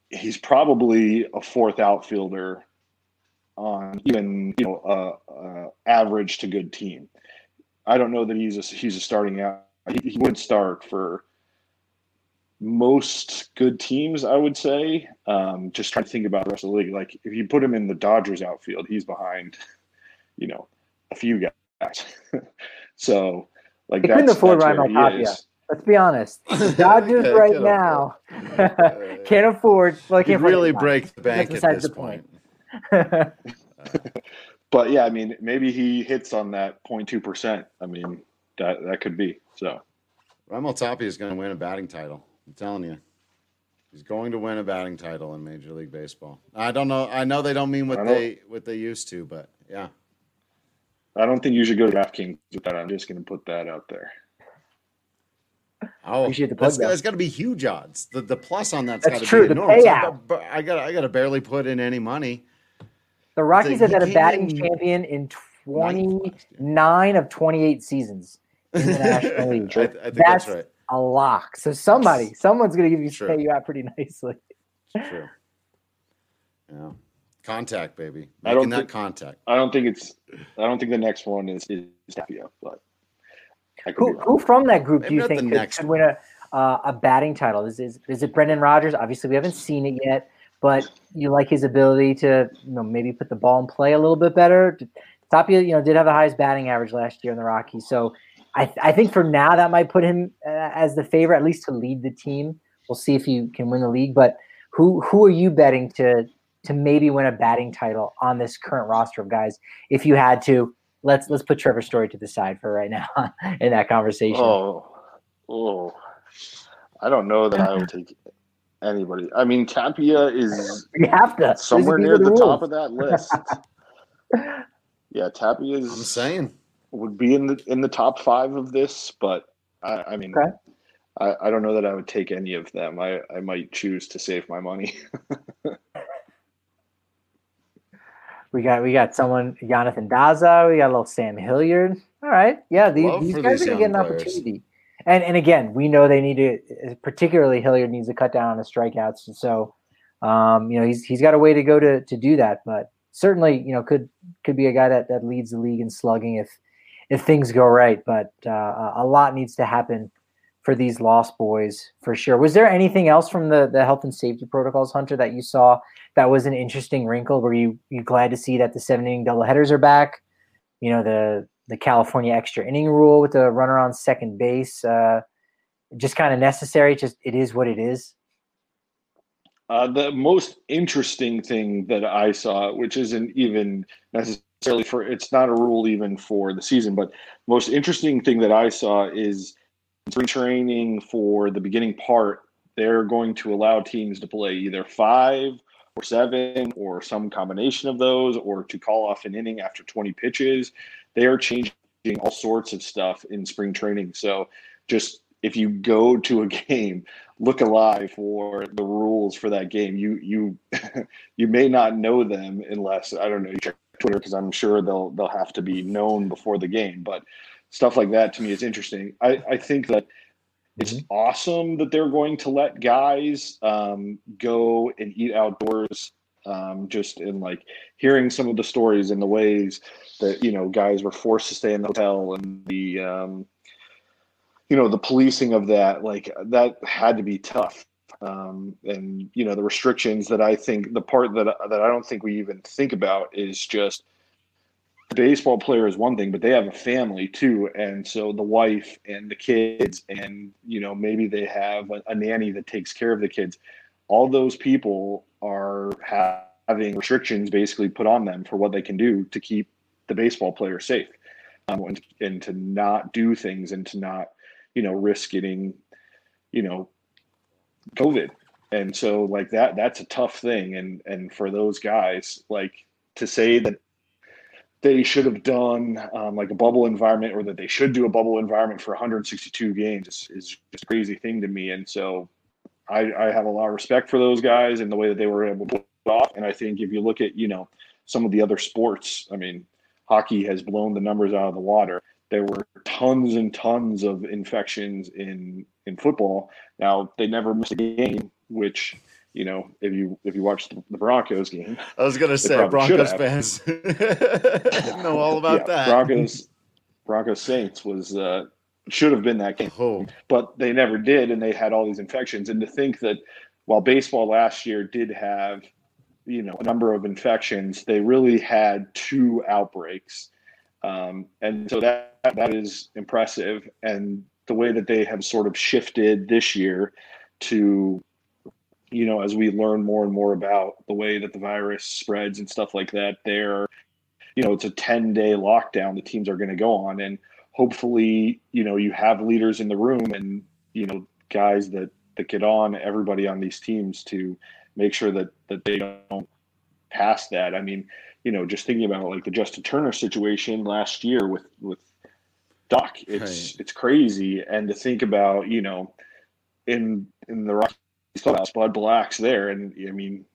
he's probably a fourth outfielder on even you know a, a average to good team. I don't know that he's a, he's a starting out. He, he would start for most good teams, I would say. Um, just trying to think about the rest of the league. Like if you put him in the Dodgers outfield, he's behind, you know, a few guys. so like They couldn't that's, afford that's where Raimel he Tapia. Let's be honest. The Dodgers Yeah, right can't now afford- can't afford. Well, can't really anyone. break the bank at this the point. point. But yeah, I mean, maybe he hits on that 0.2 percent. I mean, that that could be so. Raimel Tapia is going to win a batting title. I'm telling you. He's going to win a batting title in Major League Baseball. I don't know. I know they don't mean what don't- they what they used to, but yeah. I don't think you should go to DraftKings with that. I'm just going to put that out there. Oh, Appreciate the plug, that's, that's got to be huge odds. The the plus on that's, That's got to true, be the enormous. I payout. got- but I got I got to barely put in any money. The Rockies So have had a batting champion in ninth last year. 29 of 28 seasons in the National I, League. I think that's, That's right. a lock. So somebody, someone's going to give you Sure. pay you out pretty nicely. True. Yeah. Contact, baby. I don't that think- contact. I don't think it's. I don't think the next one is is Tapia, but I could Who, who from that group do you think the could, next could win a uh, a batting title? Is, is is it Brendan Rodgers? Obviously, we haven't seen it yet, but you like his ability to you know maybe put the ball in play a little bit better. Tapia, you know, did have the highest batting average last year in the Rockies, so I, th- I think for now that might put him uh, as the favorite, at least to lead the team. We'll see if he can win the league, but who who are you betting to to maybe win a batting title on this current roster of guys? If you had to, let's let's put Trevor Story to the side for right now in that conversation. Oh, oh, I don't know that I would take anybody. I mean, Tapia is You have to somewhere near are the top of that list. yeah, Tapia I'm is saying. Would be in the in the top five of this, but I, I mean, Okay. I, I don't know that I would take any of them. I, I might choose to save my money. We got we got someone Jonathan Daza. We got a little Sam Hilliard. All right, yeah, these, these guys these are gonna get an opportunity. And and again, we know they need to, particularly Hilliard needs to cut down on the strikeouts. And so, um, you know, he's he's got a way to go to to do that. But certainly, you know, could could be a guy that that leads the league in slugging if if things go right. But uh, a lot needs to happen for these lost boys for sure. Was there anything else from the the health and safety protocols, Hunter, that you saw that was an interesting wrinkle? Were you you glad to see that the seven inning doubleheaders are back? You know the the California extra inning rule with the runner on second base, uh, just kind of necessary. Just it is what it is. Uh, the most interesting thing that I saw, which isn't even necessarily for, it's not a rule even for the season, but most interesting thing that I saw is spring training for the beginning part. They're going to allow teams to play either five or seven or some combination of those, or to call off an inning after 20 pitches. They are changing all sorts of stuff in spring training. So just if you go to a game, look alive for the rules for that game. You you you may not know them unless I don't know you check Twitter because I'm sure they'll they'll have to be known before the game. But stuff like that to me is interesting. I, I think that it's mm-hmm. awesome that they're going to let guys um, go and eat outdoors. Um, just in like hearing some of the stories and the ways that you know guys were forced to stay in the hotel and the um, you know the policing of that like that had to be tough um, and you know the restrictions that i think the part that that i don't think we even think about is just the baseball player is one thing but they have a family too. And so the wife and the kids and you know maybe they have a, a nanny that takes care of the kids. All those people are having restrictions basically put on them for what they can do to keep the baseball player safe um, and, and to not do things and to not you know, risk getting, you know, COVID. And so like that, that's a tough thing. And, and for those guys, like to say that they should have done um, like a bubble environment or that they should do a bubble environment for 162 games is, is just a crazy thing to me. And so I, I have a lot of respect for those guys and the way that they were able to pull it off. And I think if you look at, you know, some of the other sports, I mean, hockey has blown the numbers out of the water there were tons and tons of infections in in football. Now they never missed a game, which you know if you if you watch the, the Broncos game, I was gonna say Broncos fans know all about yeah, that. Broncos Broncos Saints was uh, should have been that game, oh. but they never did, and they had all these infections. And to think that while baseball last year did have you know a number of infections, they really had two outbreaks um, and so that that is impressive. And the way that they have sort of shifted this year to, you know, as we learn more and more about the way that the virus spreads and stuff like that, they're, you know, it's a 10 day lockdown the teams are going to go on. And hopefully, you know, you have leaders in the room and, you know, guys that, that get on everybody on these teams to make sure that, that they don't pass that. I mean, you know, just thinking about like the Justin Turner situation last year with with Duck, it's right. it's crazy. And to think about, you know, in in the Rockies clubhouse, Bud Black's there, and I mean,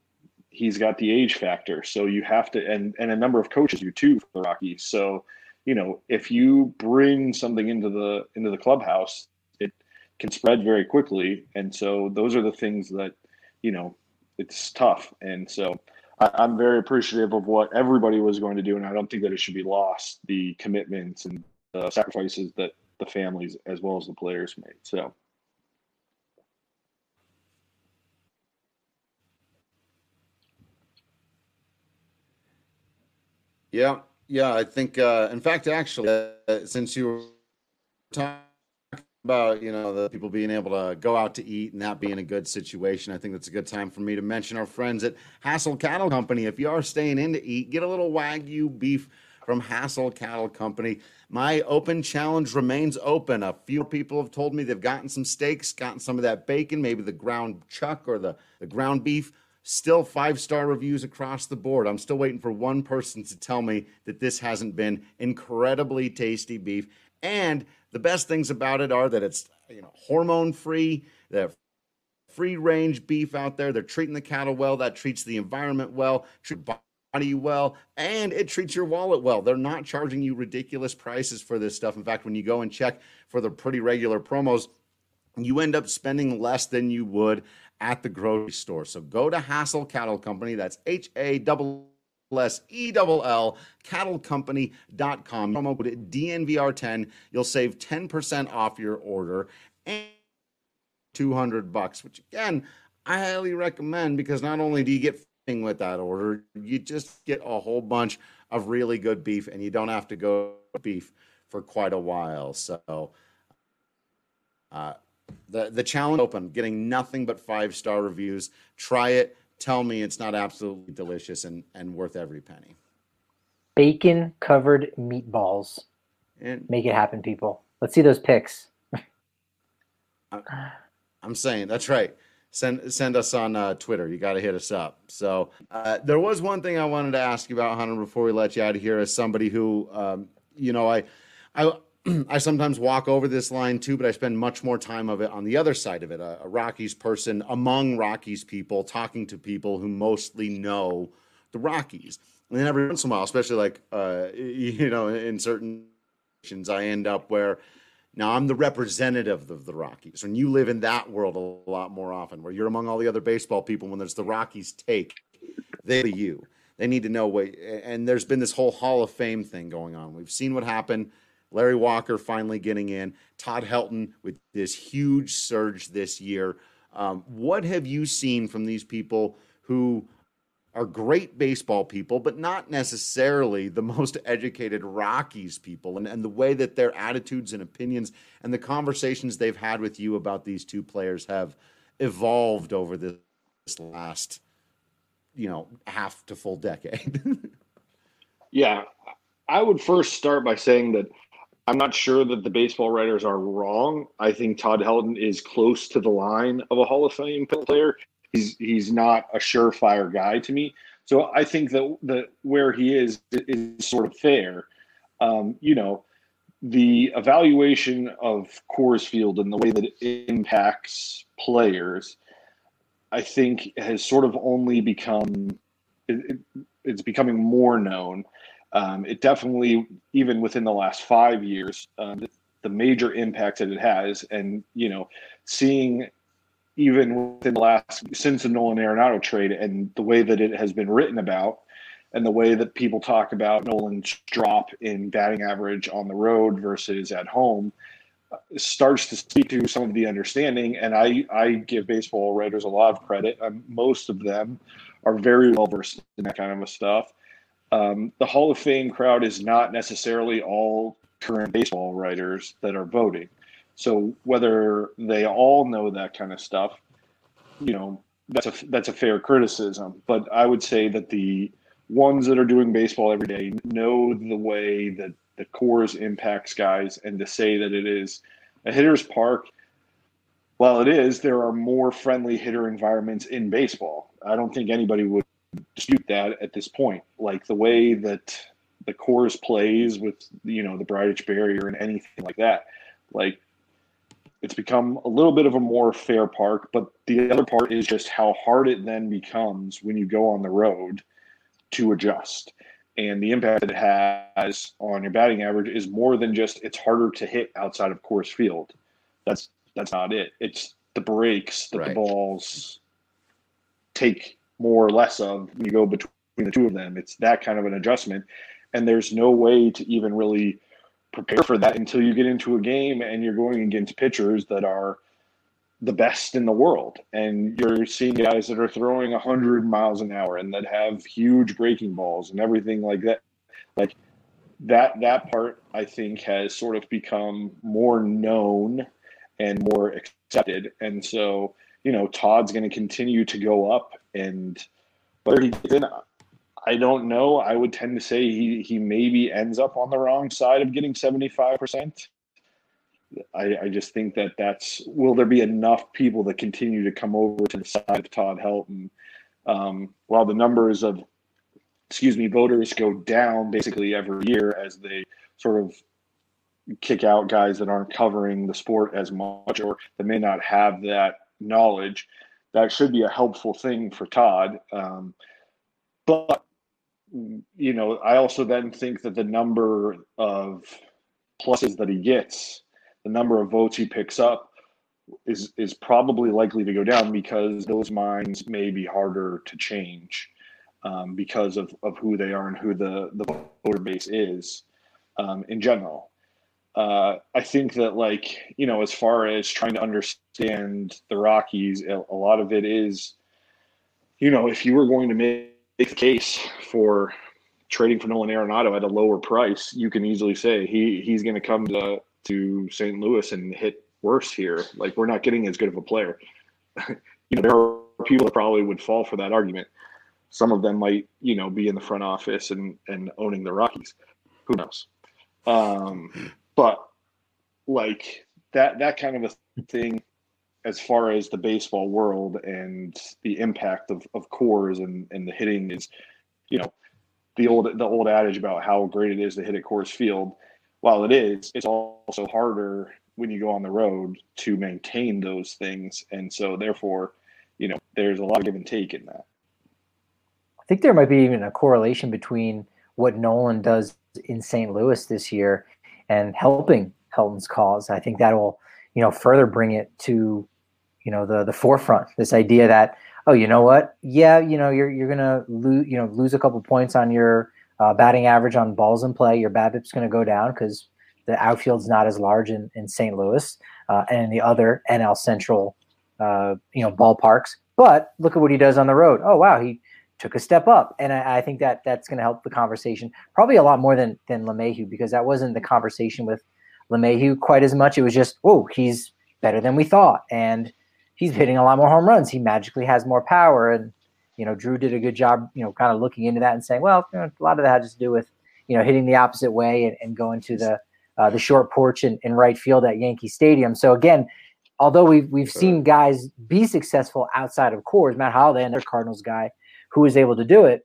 he's got the age factor, so you have to, and and a number of coaches you too for the Rockies. So, you know, if you bring something into the into the clubhouse, it can spread very quickly, and so those are the things that, you know, it's tough, and so I, am very appreciative of what everybody was going to do, and I don't think that it should be lost the commitments and the sacrifices that the families as well as the players made. So. Yeah, yeah. I think, uh, in fact, actually, uh, since you were talking about you know the people being able to go out to eat and that being a good situation i think that's a good time for me to mention our friends at hassell cattle company if you are staying in to eat get a little wagyu beef from hassell cattle company. My open challenge remains open. A few people have told me they've gotten some steaks gotten some of that bacon maybe the ground chuck or the, the ground beef. Still five star reviews across the board. I'm still waiting for one person to tell me that this hasn't been incredibly tasty beef. And the best things about it are that it's you know hormone free, the free range beef out there. They're treating the cattle well. That treats the environment well, treat body well, and it treats your wallet well. They're not charging you ridiculous prices for this stuff. In fact, when you go and check for the pretty regular promos, you end up spending less than you would at the grocery store. So go to Hassell Cattle Company. That's H A double less E-double-L, cattlecompany.com. Promo code DNVR10. You'll save 10% off your order and 200 bucks, which again, I highly recommend because not only do you get with that order, you just get a whole bunch of really good beef and you don't have to go beef for quite a while. So, uh, the the challenge open, getting nothing but five star reviews. Try it tell me it's not absolutely delicious and, and worth every penny. Bacon covered meatballs. And Make it happen, people. Let's see those pics. I'm saying that's right. Send send us on uh, Twitter. You got to hit us up. So uh, there was one thing I wanted to ask you about, Hunter, before we let you out of here. As somebody who, um, you know, I, I I sometimes walk over this line too, but I spend much more time of it on the other side of it. A, a Rockies person among Rockies people, talking to people who mostly know the Rockies. And then every once in a while, especially like uh, you know, in certain I end up where now I'm the representative of the Rockies. and you live in that world a lot more often, where you're among all the other baseball people, when there's the Rockies take, they you. They need to know what. And there's been this whole Hall of Fame thing going on. We've seen what happened. Larry Walker finally getting in. Todd Helton with this huge surge this year. Um, what have you seen from these people who are great baseball people, but not necessarily the most educated Rockies people, and, and the way that their attitudes and opinions and the conversations they've had with you about these two players have evolved over this last, you know, half to full decade. yeah, I would first start by saying that I'm not sure that the baseball writers are wrong. I think Todd Helton is close to the line of a Hall of Fame player he's he's not a surefire guy to me. So I think that that where he is is sort of fair. Um, you know, the evaluation of Coors Field and the way that it impacts players, I think, has sort of only become it, it, it's becoming more known. Um, it definitely, even within the last five years, um, the, the major impact that it has, and you know, seeing even within the last since the Nolan Arenado trade and the way that it has been written about and the way that people talk about Nolan's drop in batting average on the road versus at home uh, starts to speak to some of the understanding. And I, I give baseball writers a lot of credit. Um, most of them are very well versed in that kind of stuff. Um, the hall of fame crowd is not necessarily all current baseball writers that are voting so whether they all know that kind of stuff, you know, that's a that's a fair criticism. But I would say that the ones that are doing baseball every day know the way that the Coors impacts guys, and to say that it is a hitter's park. Well, it is, there are more friendly hitter environments in baseball. I don't think anybody would dispute that at this point. Like the way that the Coors plays with you know the Bridich barrier and anything like that. Like it's become a little bit of a more fair park, but the other part is just how hard it then becomes when you go on the road to adjust. And the impact it has on your batting average is more than just it's harder to hit outside of Coors Field. That's that's not it. It's the breaks that right. the balls take more or less of when you go between the two of them. It's that kind of an adjustment. And there's no way to even really prepare for that until you get into a game and you're going against pitchers that are the best in the world. And you're seeing guys that are throwing 100 miles an hour and that have huge breaking balls and everything like that. Like that that part i think has sort of become more known and more accepted. And so you know todd's going to continue to go up and whether he in I don't know. I would tend to say he he maybe ends up on the wrong side of getting seventy five percent. I, I just think that that's will there be enough people that continue to come over to the side of Todd Helton um, while the numbers of excuse me voters go down basically every year as they sort of kick out guys that aren't covering the sport as much or that may not have that knowledge that should be a helpful thing for Todd um, but you know, I also then think that the number of pluses that he gets, the number of votes he picks up, is is probably likely to go down because those minds may be harder to change um, because of, of who they are and who the, the voter base is um, in general. Uh, I think that, like, you know, as far as trying to understand the Rockies, a, lot of it is, you know, if you were going to make make the case for trading for Nolan Arenado at a lower price, you can easily say he he's going to come to to St. Louis and hit worse here. Like we're not getting as good of a player. you know, there are people that probably would fall for that argument. Some of them might, you know, be in the front office and and owning the Rockies. Who knows? Um, but like that that kind of a thing as far as the baseball world and the impact of, of Coors and, and the hitting is, you know, the old the old adage about how great it is to hit at Coors Field. while it is, it's also harder when you go on the road to maintain those things. And so, therefore, you know, there's a lot of give and take in that. I think there might be even a correlation between what Nolan does in St. Louis this year and helping Helton's cause. I think that will, you know, further bring it to, you know, the the forefront. This idea that, oh, you know what? Yeah, you know, you're you're gonna lose, you know, lose a couple points on your uh, batting average on balls in play. Your BABIP's to go down because the outfield's not as large in, in St. Louis uh, and in the other NL Central, uh, you know, ballparks. But look at what he does on the road. Oh wow, he took a step up, and I, I think that that's going to help the conversation probably a lot more than than LeMahieu because that wasn't the conversation with LeMahieu quite as much. It was just, oh, he's better than we thought, and he's hitting a lot more home runs. He magically has more power, and you know, Drew did a good job, you know, kind of looking into that and saying, well, you know, a lot of that has to do with you know hitting the opposite way and, and going to the uh, the short porch in, in right field at Yankee Stadium. So again, although we've we've seen guys be successful outside of Coors, Matt Holliday, another Cardinals guy who was able to do it,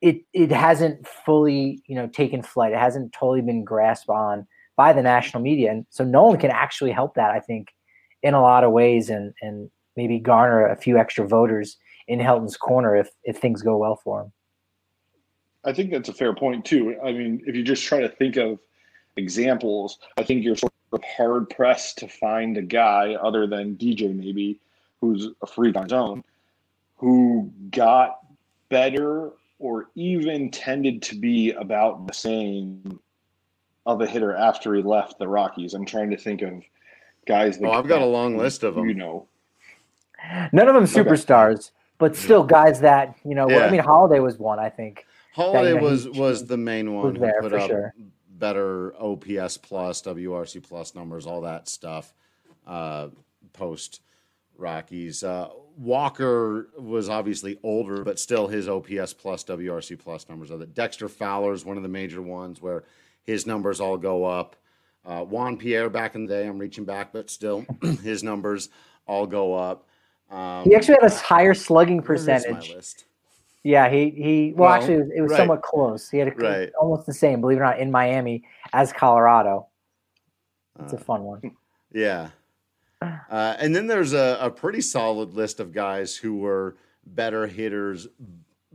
it it hasn't fully you know taken flight. It hasn't totally been grasped on by the national media, and so Nolan can actually help that. I think in a lot of ways, and and maybe garner a few extra voters in Helton's corner if if things go well for him. I think that's a fair point too. I mean, if you just try to think of examples, I think you're sort of hard pressed to find a guy other than DJ maybe who's a freak on his own who got better or even tended to be about the same of a hitter after he left the Rockies. I'm trying to think of guys. That oh, I've got a long list of them. You know, none of them superstars, okay. but still guys that you know. Yeah. I mean, Holliday was one. I think Holliday that, was was the main one who put up sure. better OPS plus, WRC plus numbers, all that stuff. Uh, post Rockies. Uh, Walker was obviously older, but still his OPS plus WRC plus numbers are that. Dexter Fowler is one of the major ones where his numbers all go up. Uh, Juan Pierre back in the day, I'm reaching back, but still his numbers all go up. Um, he actually had a higher slugging percentage. Yeah, he he. Well, actually, it was, it was right. somewhat close. He had a, right. almost the same, believe it or not, in Miami as Colorado. It's uh, a fun one. Yeah, uh, and then there's a, a pretty solid list of guys who were better hitters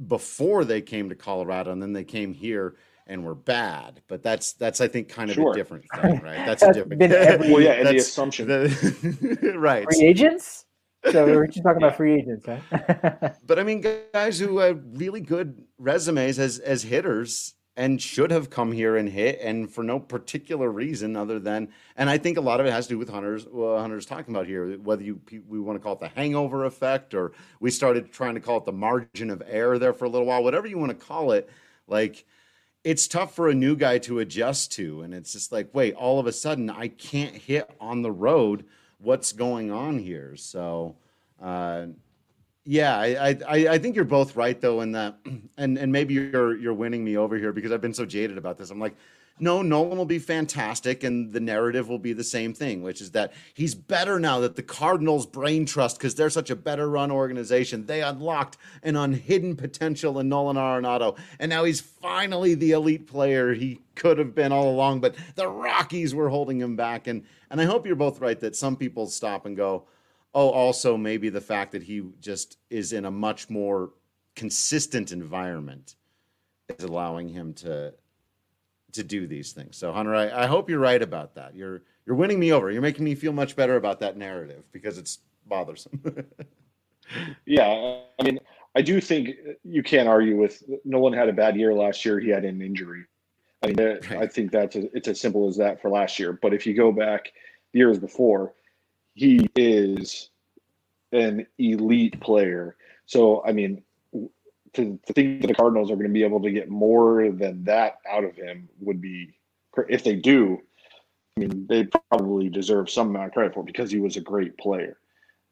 before they came to Colorado, and then they came here and were bad. But that's that's I think kind of sure. a different thing, right? That's, that's a different. Every, well, yeah, and the assumption, the, right? Free agents. So we're just talking about free agents, right? but I mean, guys who have really good resumes as as hitters and should have come here and hit and for no particular reason other than and i think a lot of it has to do with hunters uh, hunters talking about here whether you we want to call it the hangover effect or we started trying to call it the margin of error there for a little while whatever you want to call it like it's tough for a new guy to adjust to and it's just like wait all of a sudden i can't hit on the road what's going on here so uh, yeah, I, I I think you're both right though in that, and and maybe you're you're winning me over here because I've been so jaded about this. I'm like, no, Nolan will be fantastic, and the narrative will be the same thing, which is that he's better now that the Cardinals brain trust because they're such a better run organization. They unlocked an unhidden potential in Nolan Arenado, and now he's finally the elite player he could have been all along. But the Rockies were holding him back, and and I hope you're both right that some people stop and go oh, also maybe the fact that he just is in a much more consistent environment is allowing him to to do these things. So Hunter, I, I hope you're right about that. You're you're winning me over. You're making me feel much better about that narrative because it's bothersome. yeah, I mean, I do think you can't argue with Nolan had a bad year last year. He had an injury. I mean, right. I think that's a, it's as simple as that for last year. But if you go back years before, he is an elite player. So, I mean, to, to think that the Cardinals are going to be able to get more than that out of him would be, if they do, I mean, they probably deserve some amount of credit for it because he was a great player.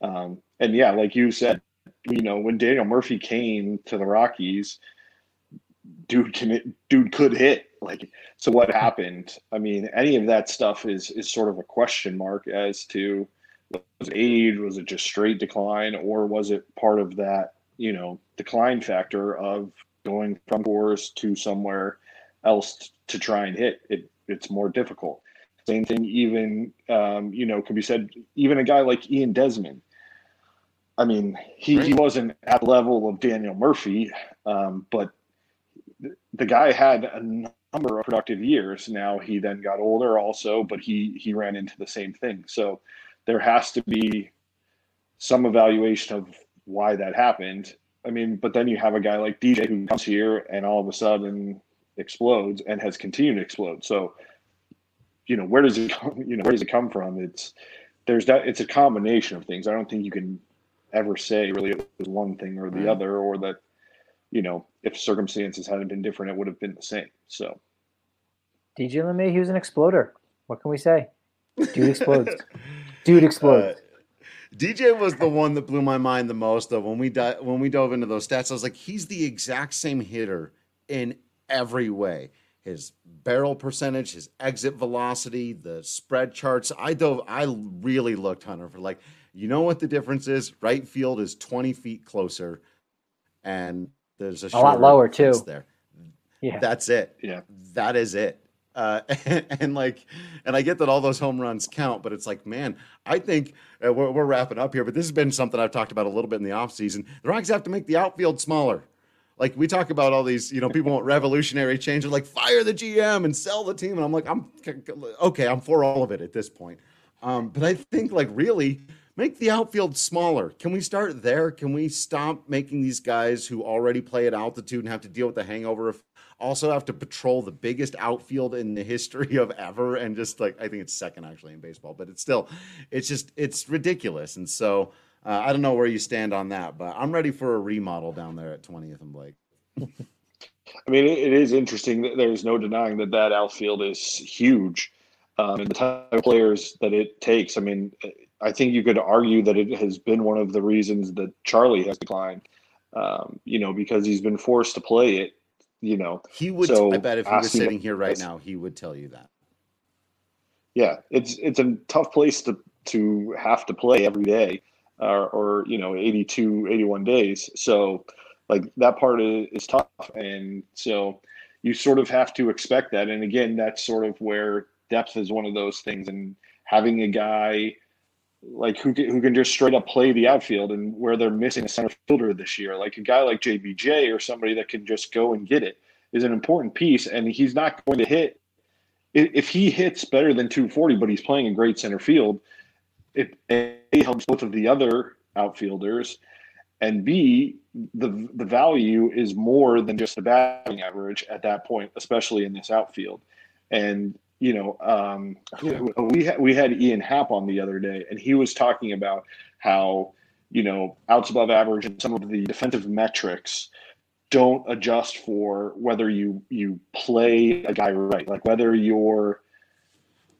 Um, and yeah, like you said, you know, when Daniel Murphy came to the Rockies, dude can dude could hit. Like, so what happened? I mean, any of that stuff is is sort of a question mark as to was age? Was it just straight decline, or was it part of that you know decline factor of going from Coors to somewhere else to try and hit? It it's more difficult. Same thing, even um, you know, could be said. Even a guy like Ian Desmond. I mean, he, right. he wasn't at the level of Daniel Murphy, um, but the guy had a number of productive years. Now he then got older, also, but he he ran into the same thing. So there has to be some evaluation of why that happened. I mean, but then you have a guy like DJ who comes here and all of a sudden explodes and has continued to explode. So, you know, where does it come? You know, where does it come from? It's there's that. It's a combination of things. I don't think you can ever say really it was one thing or the right. other, or that you know, if circumstances hadn't been different, it would have been the same. So, DJ LeMahieu, he was an exploder. What can we say? Dude explodes. Dude explodes. Uh, DJ was the one that blew my mind the most. Though when we di- when we dove into those stats, I was like, he's the exact same hitter in every way. His barrel percentage, his exit velocity, the spread charts. I dove. I really looked Hunter for like, you know what the difference is? Right field is twenty feet closer, and there's a, a lot lower too. There, yeah, that's it. Yeah, that is it. Uh, and, and, like, and I get that all those home runs count, but it's like, man, I think uh, we're, we're, wrapping up here. But this has been something I've talked about a little bit in the offseason. The Rockies have to make the outfield smaller. Like we talk about all these, you know, people want revolutionary change. They're like, fire the GM and sell the team. And I'm like, I'm okay. I'm for all of it at this point. Um, but I think like really make the outfield smaller. Can we start there? Can we stop making these guys who already play at altitude and have to deal with the hangover of also have to patrol the biggest outfield in the history of ever and just like I think it's second actually in baseball, but it's still it's just it's ridiculous. And so uh, I don't know where you stand on that, but I'm ready for a remodel down there at 20th and Blake. I mean, it is interesting that there's no denying that that outfield is huge, um, and the type of players that it takes. I mean, I think you could argue that it has been one of the reasons that Charlie has declined. Um, you know, because he's been forced to play it. You know, he would. So I bet if he was sitting here right now, he would tell you that. Yeah, it's it's a tough place to to have to play every day, or, or you know, 82, 81 days. So, like that part is, is tough, and so you sort of have to expect that. And again, that's sort of where depth is one of those things, and having a guy like who can, who can just straight up play the outfield and where they're missing a center fielder this year, like a guy like JBJ or somebody that can just go and get it is an important piece. And he's not going to hit if he hits better than 240, but he's playing a great center field. It, it helps both of the other outfielders, and B the the value is more than just the batting average at that point, especially in this outfield. And you know, um, we had, we had Ian Happ on the other day, and he was talking about how you know outs above average and some of the defensive metrics don't adjust for whether you you play a guy right, like whether you're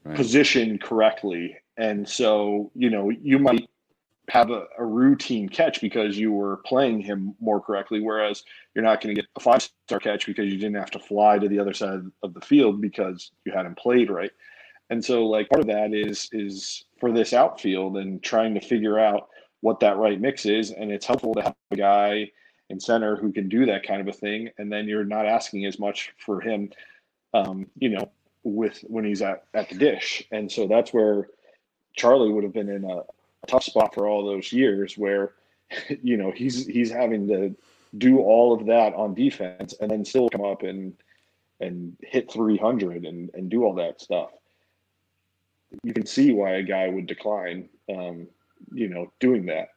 right. positioned correctly. And so, you know, you might have a, a, routine catch because you were playing him more correctly, whereas you're not going to get a five star catch because you didn't have to fly to the other side of the field because you hadn't played right. And so, like part of that is is for this outfield and trying to figure out what that right mix is. And it's helpful to have a guy in center who can do that kind of a thing, and then you're not asking as much for him, um, you know, with when he's at at the dish. And so that's where Charlie would have been in a, tough spot for all those years where you know he's he's having to do all of that on defense and then still come up and and hit 300 and and do all that stuff. You can see why a guy would decline um, you know doing that.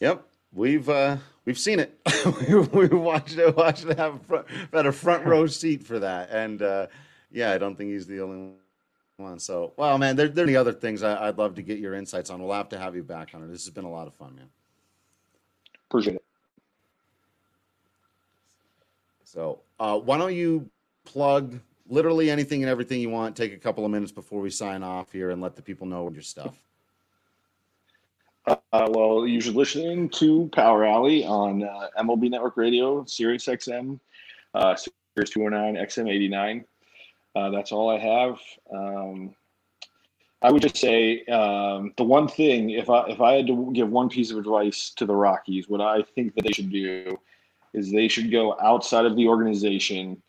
Yep. We've uh we've seen it. We watched it watched it have a front, had a front row seat for that. And uh yeah i don't think he's the only one. So, well, man, there, there are the other things I, would love to get your insights on. We'll have to have you back on it. This has been a lot of fun, man. Appreciate it. So, uh, why don't you plug literally anything and everything you want? Take a couple of minutes before we sign off here and let the people know your stuff. Uh, well, you should listen to Power Alley on uh, MLB Network Radio, Sirius XM, uh, Sirius 209, XM 89. Uh, that's all I have. Um, I would just say um, the one thing, if I if I had to give one piece of advice to the Rockies, what I think that they should do is they should go outside of the organization,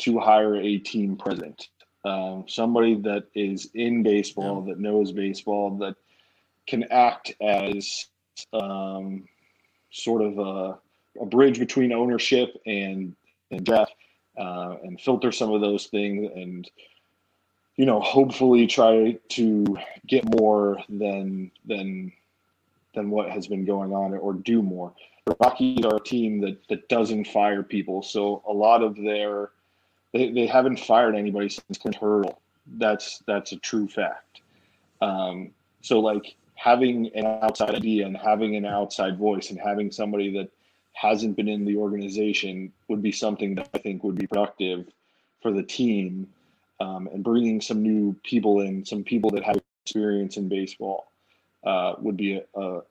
to hire a team president, um, somebody that is in baseball, that knows baseball, that can act as um, sort of a, a, bridge between ownership and and uh, and filter some of those things, and you know, hopefully try to get more than than than what has been going on, or do more. The Rockies are a team that that doesn't fire people, so a lot of their they, they haven't fired anybody since Clint Hurdle. That's that's a true fact. Um, so like having an outside idea and having an outside voice and having somebody that hasn't been in the organization would be something that I think would be productive for the team um, and bringing some new people in, some people that have experience in baseball uh, would be a, a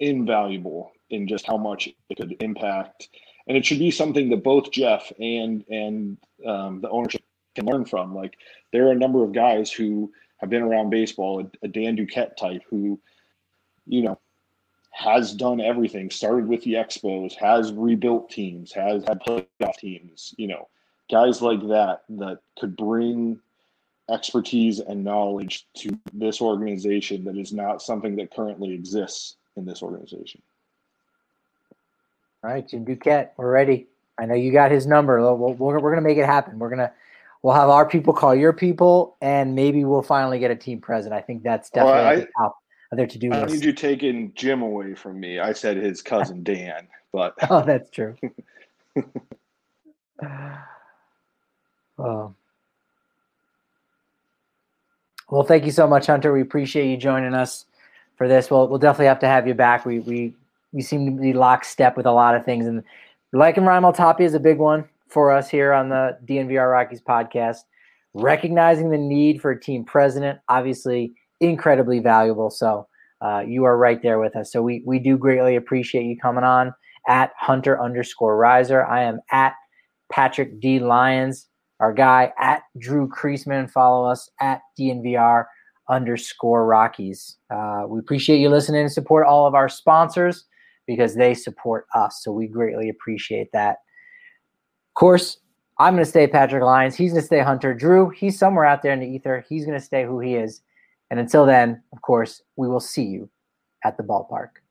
invaluable in just how much it could impact. And it should be something that both Jeff and and um, the ownership can learn from. Like there are a number of guys who have been around baseball, a, a Dan Duquette type who, you know, has done everything. Started with the Expos, has rebuilt teams, has had playoff teams. You know, guys like that that could bring expertise and knowledge to this organization that is not something that currently exists in this organization. All right, Jim Duquette, we're ready. I know you got his number. We're, we're, we're going to make it happen. We're going to we'll have our people call your people, and maybe we'll finally get a team president. I think that's definitely well, I, the top of their to do list. I need you taking Jim away from me. I said his cousin Dan, but oh, that's true. well, well, thank you so much, Hunter. We appreciate you joining us for this. We'll we'll definitely have to have you back. We we we seem to be lockstep with a lot of things, and like and Raimel Tapia is a big one for us here on the DNVR Rockies podcast. Recognizing the need for a team president, obviously incredibly valuable. So uh, you are right there with us. So we we do greatly appreciate you coming on at Hunter underscore Riser. I am at Patrick D Lyons. Our guy at Drew Creasman. Follow us at DNVR underscore Rockies. Uh, we appreciate you listening and support all of our sponsors because they support us. So we greatly appreciate that. Of course, I'm going to stay Patrick Lyons. He's going to stay Hunter Drew. He's somewhere out there in the ether. He's going to stay who he is. And until then, of course, we will see you at the ballpark.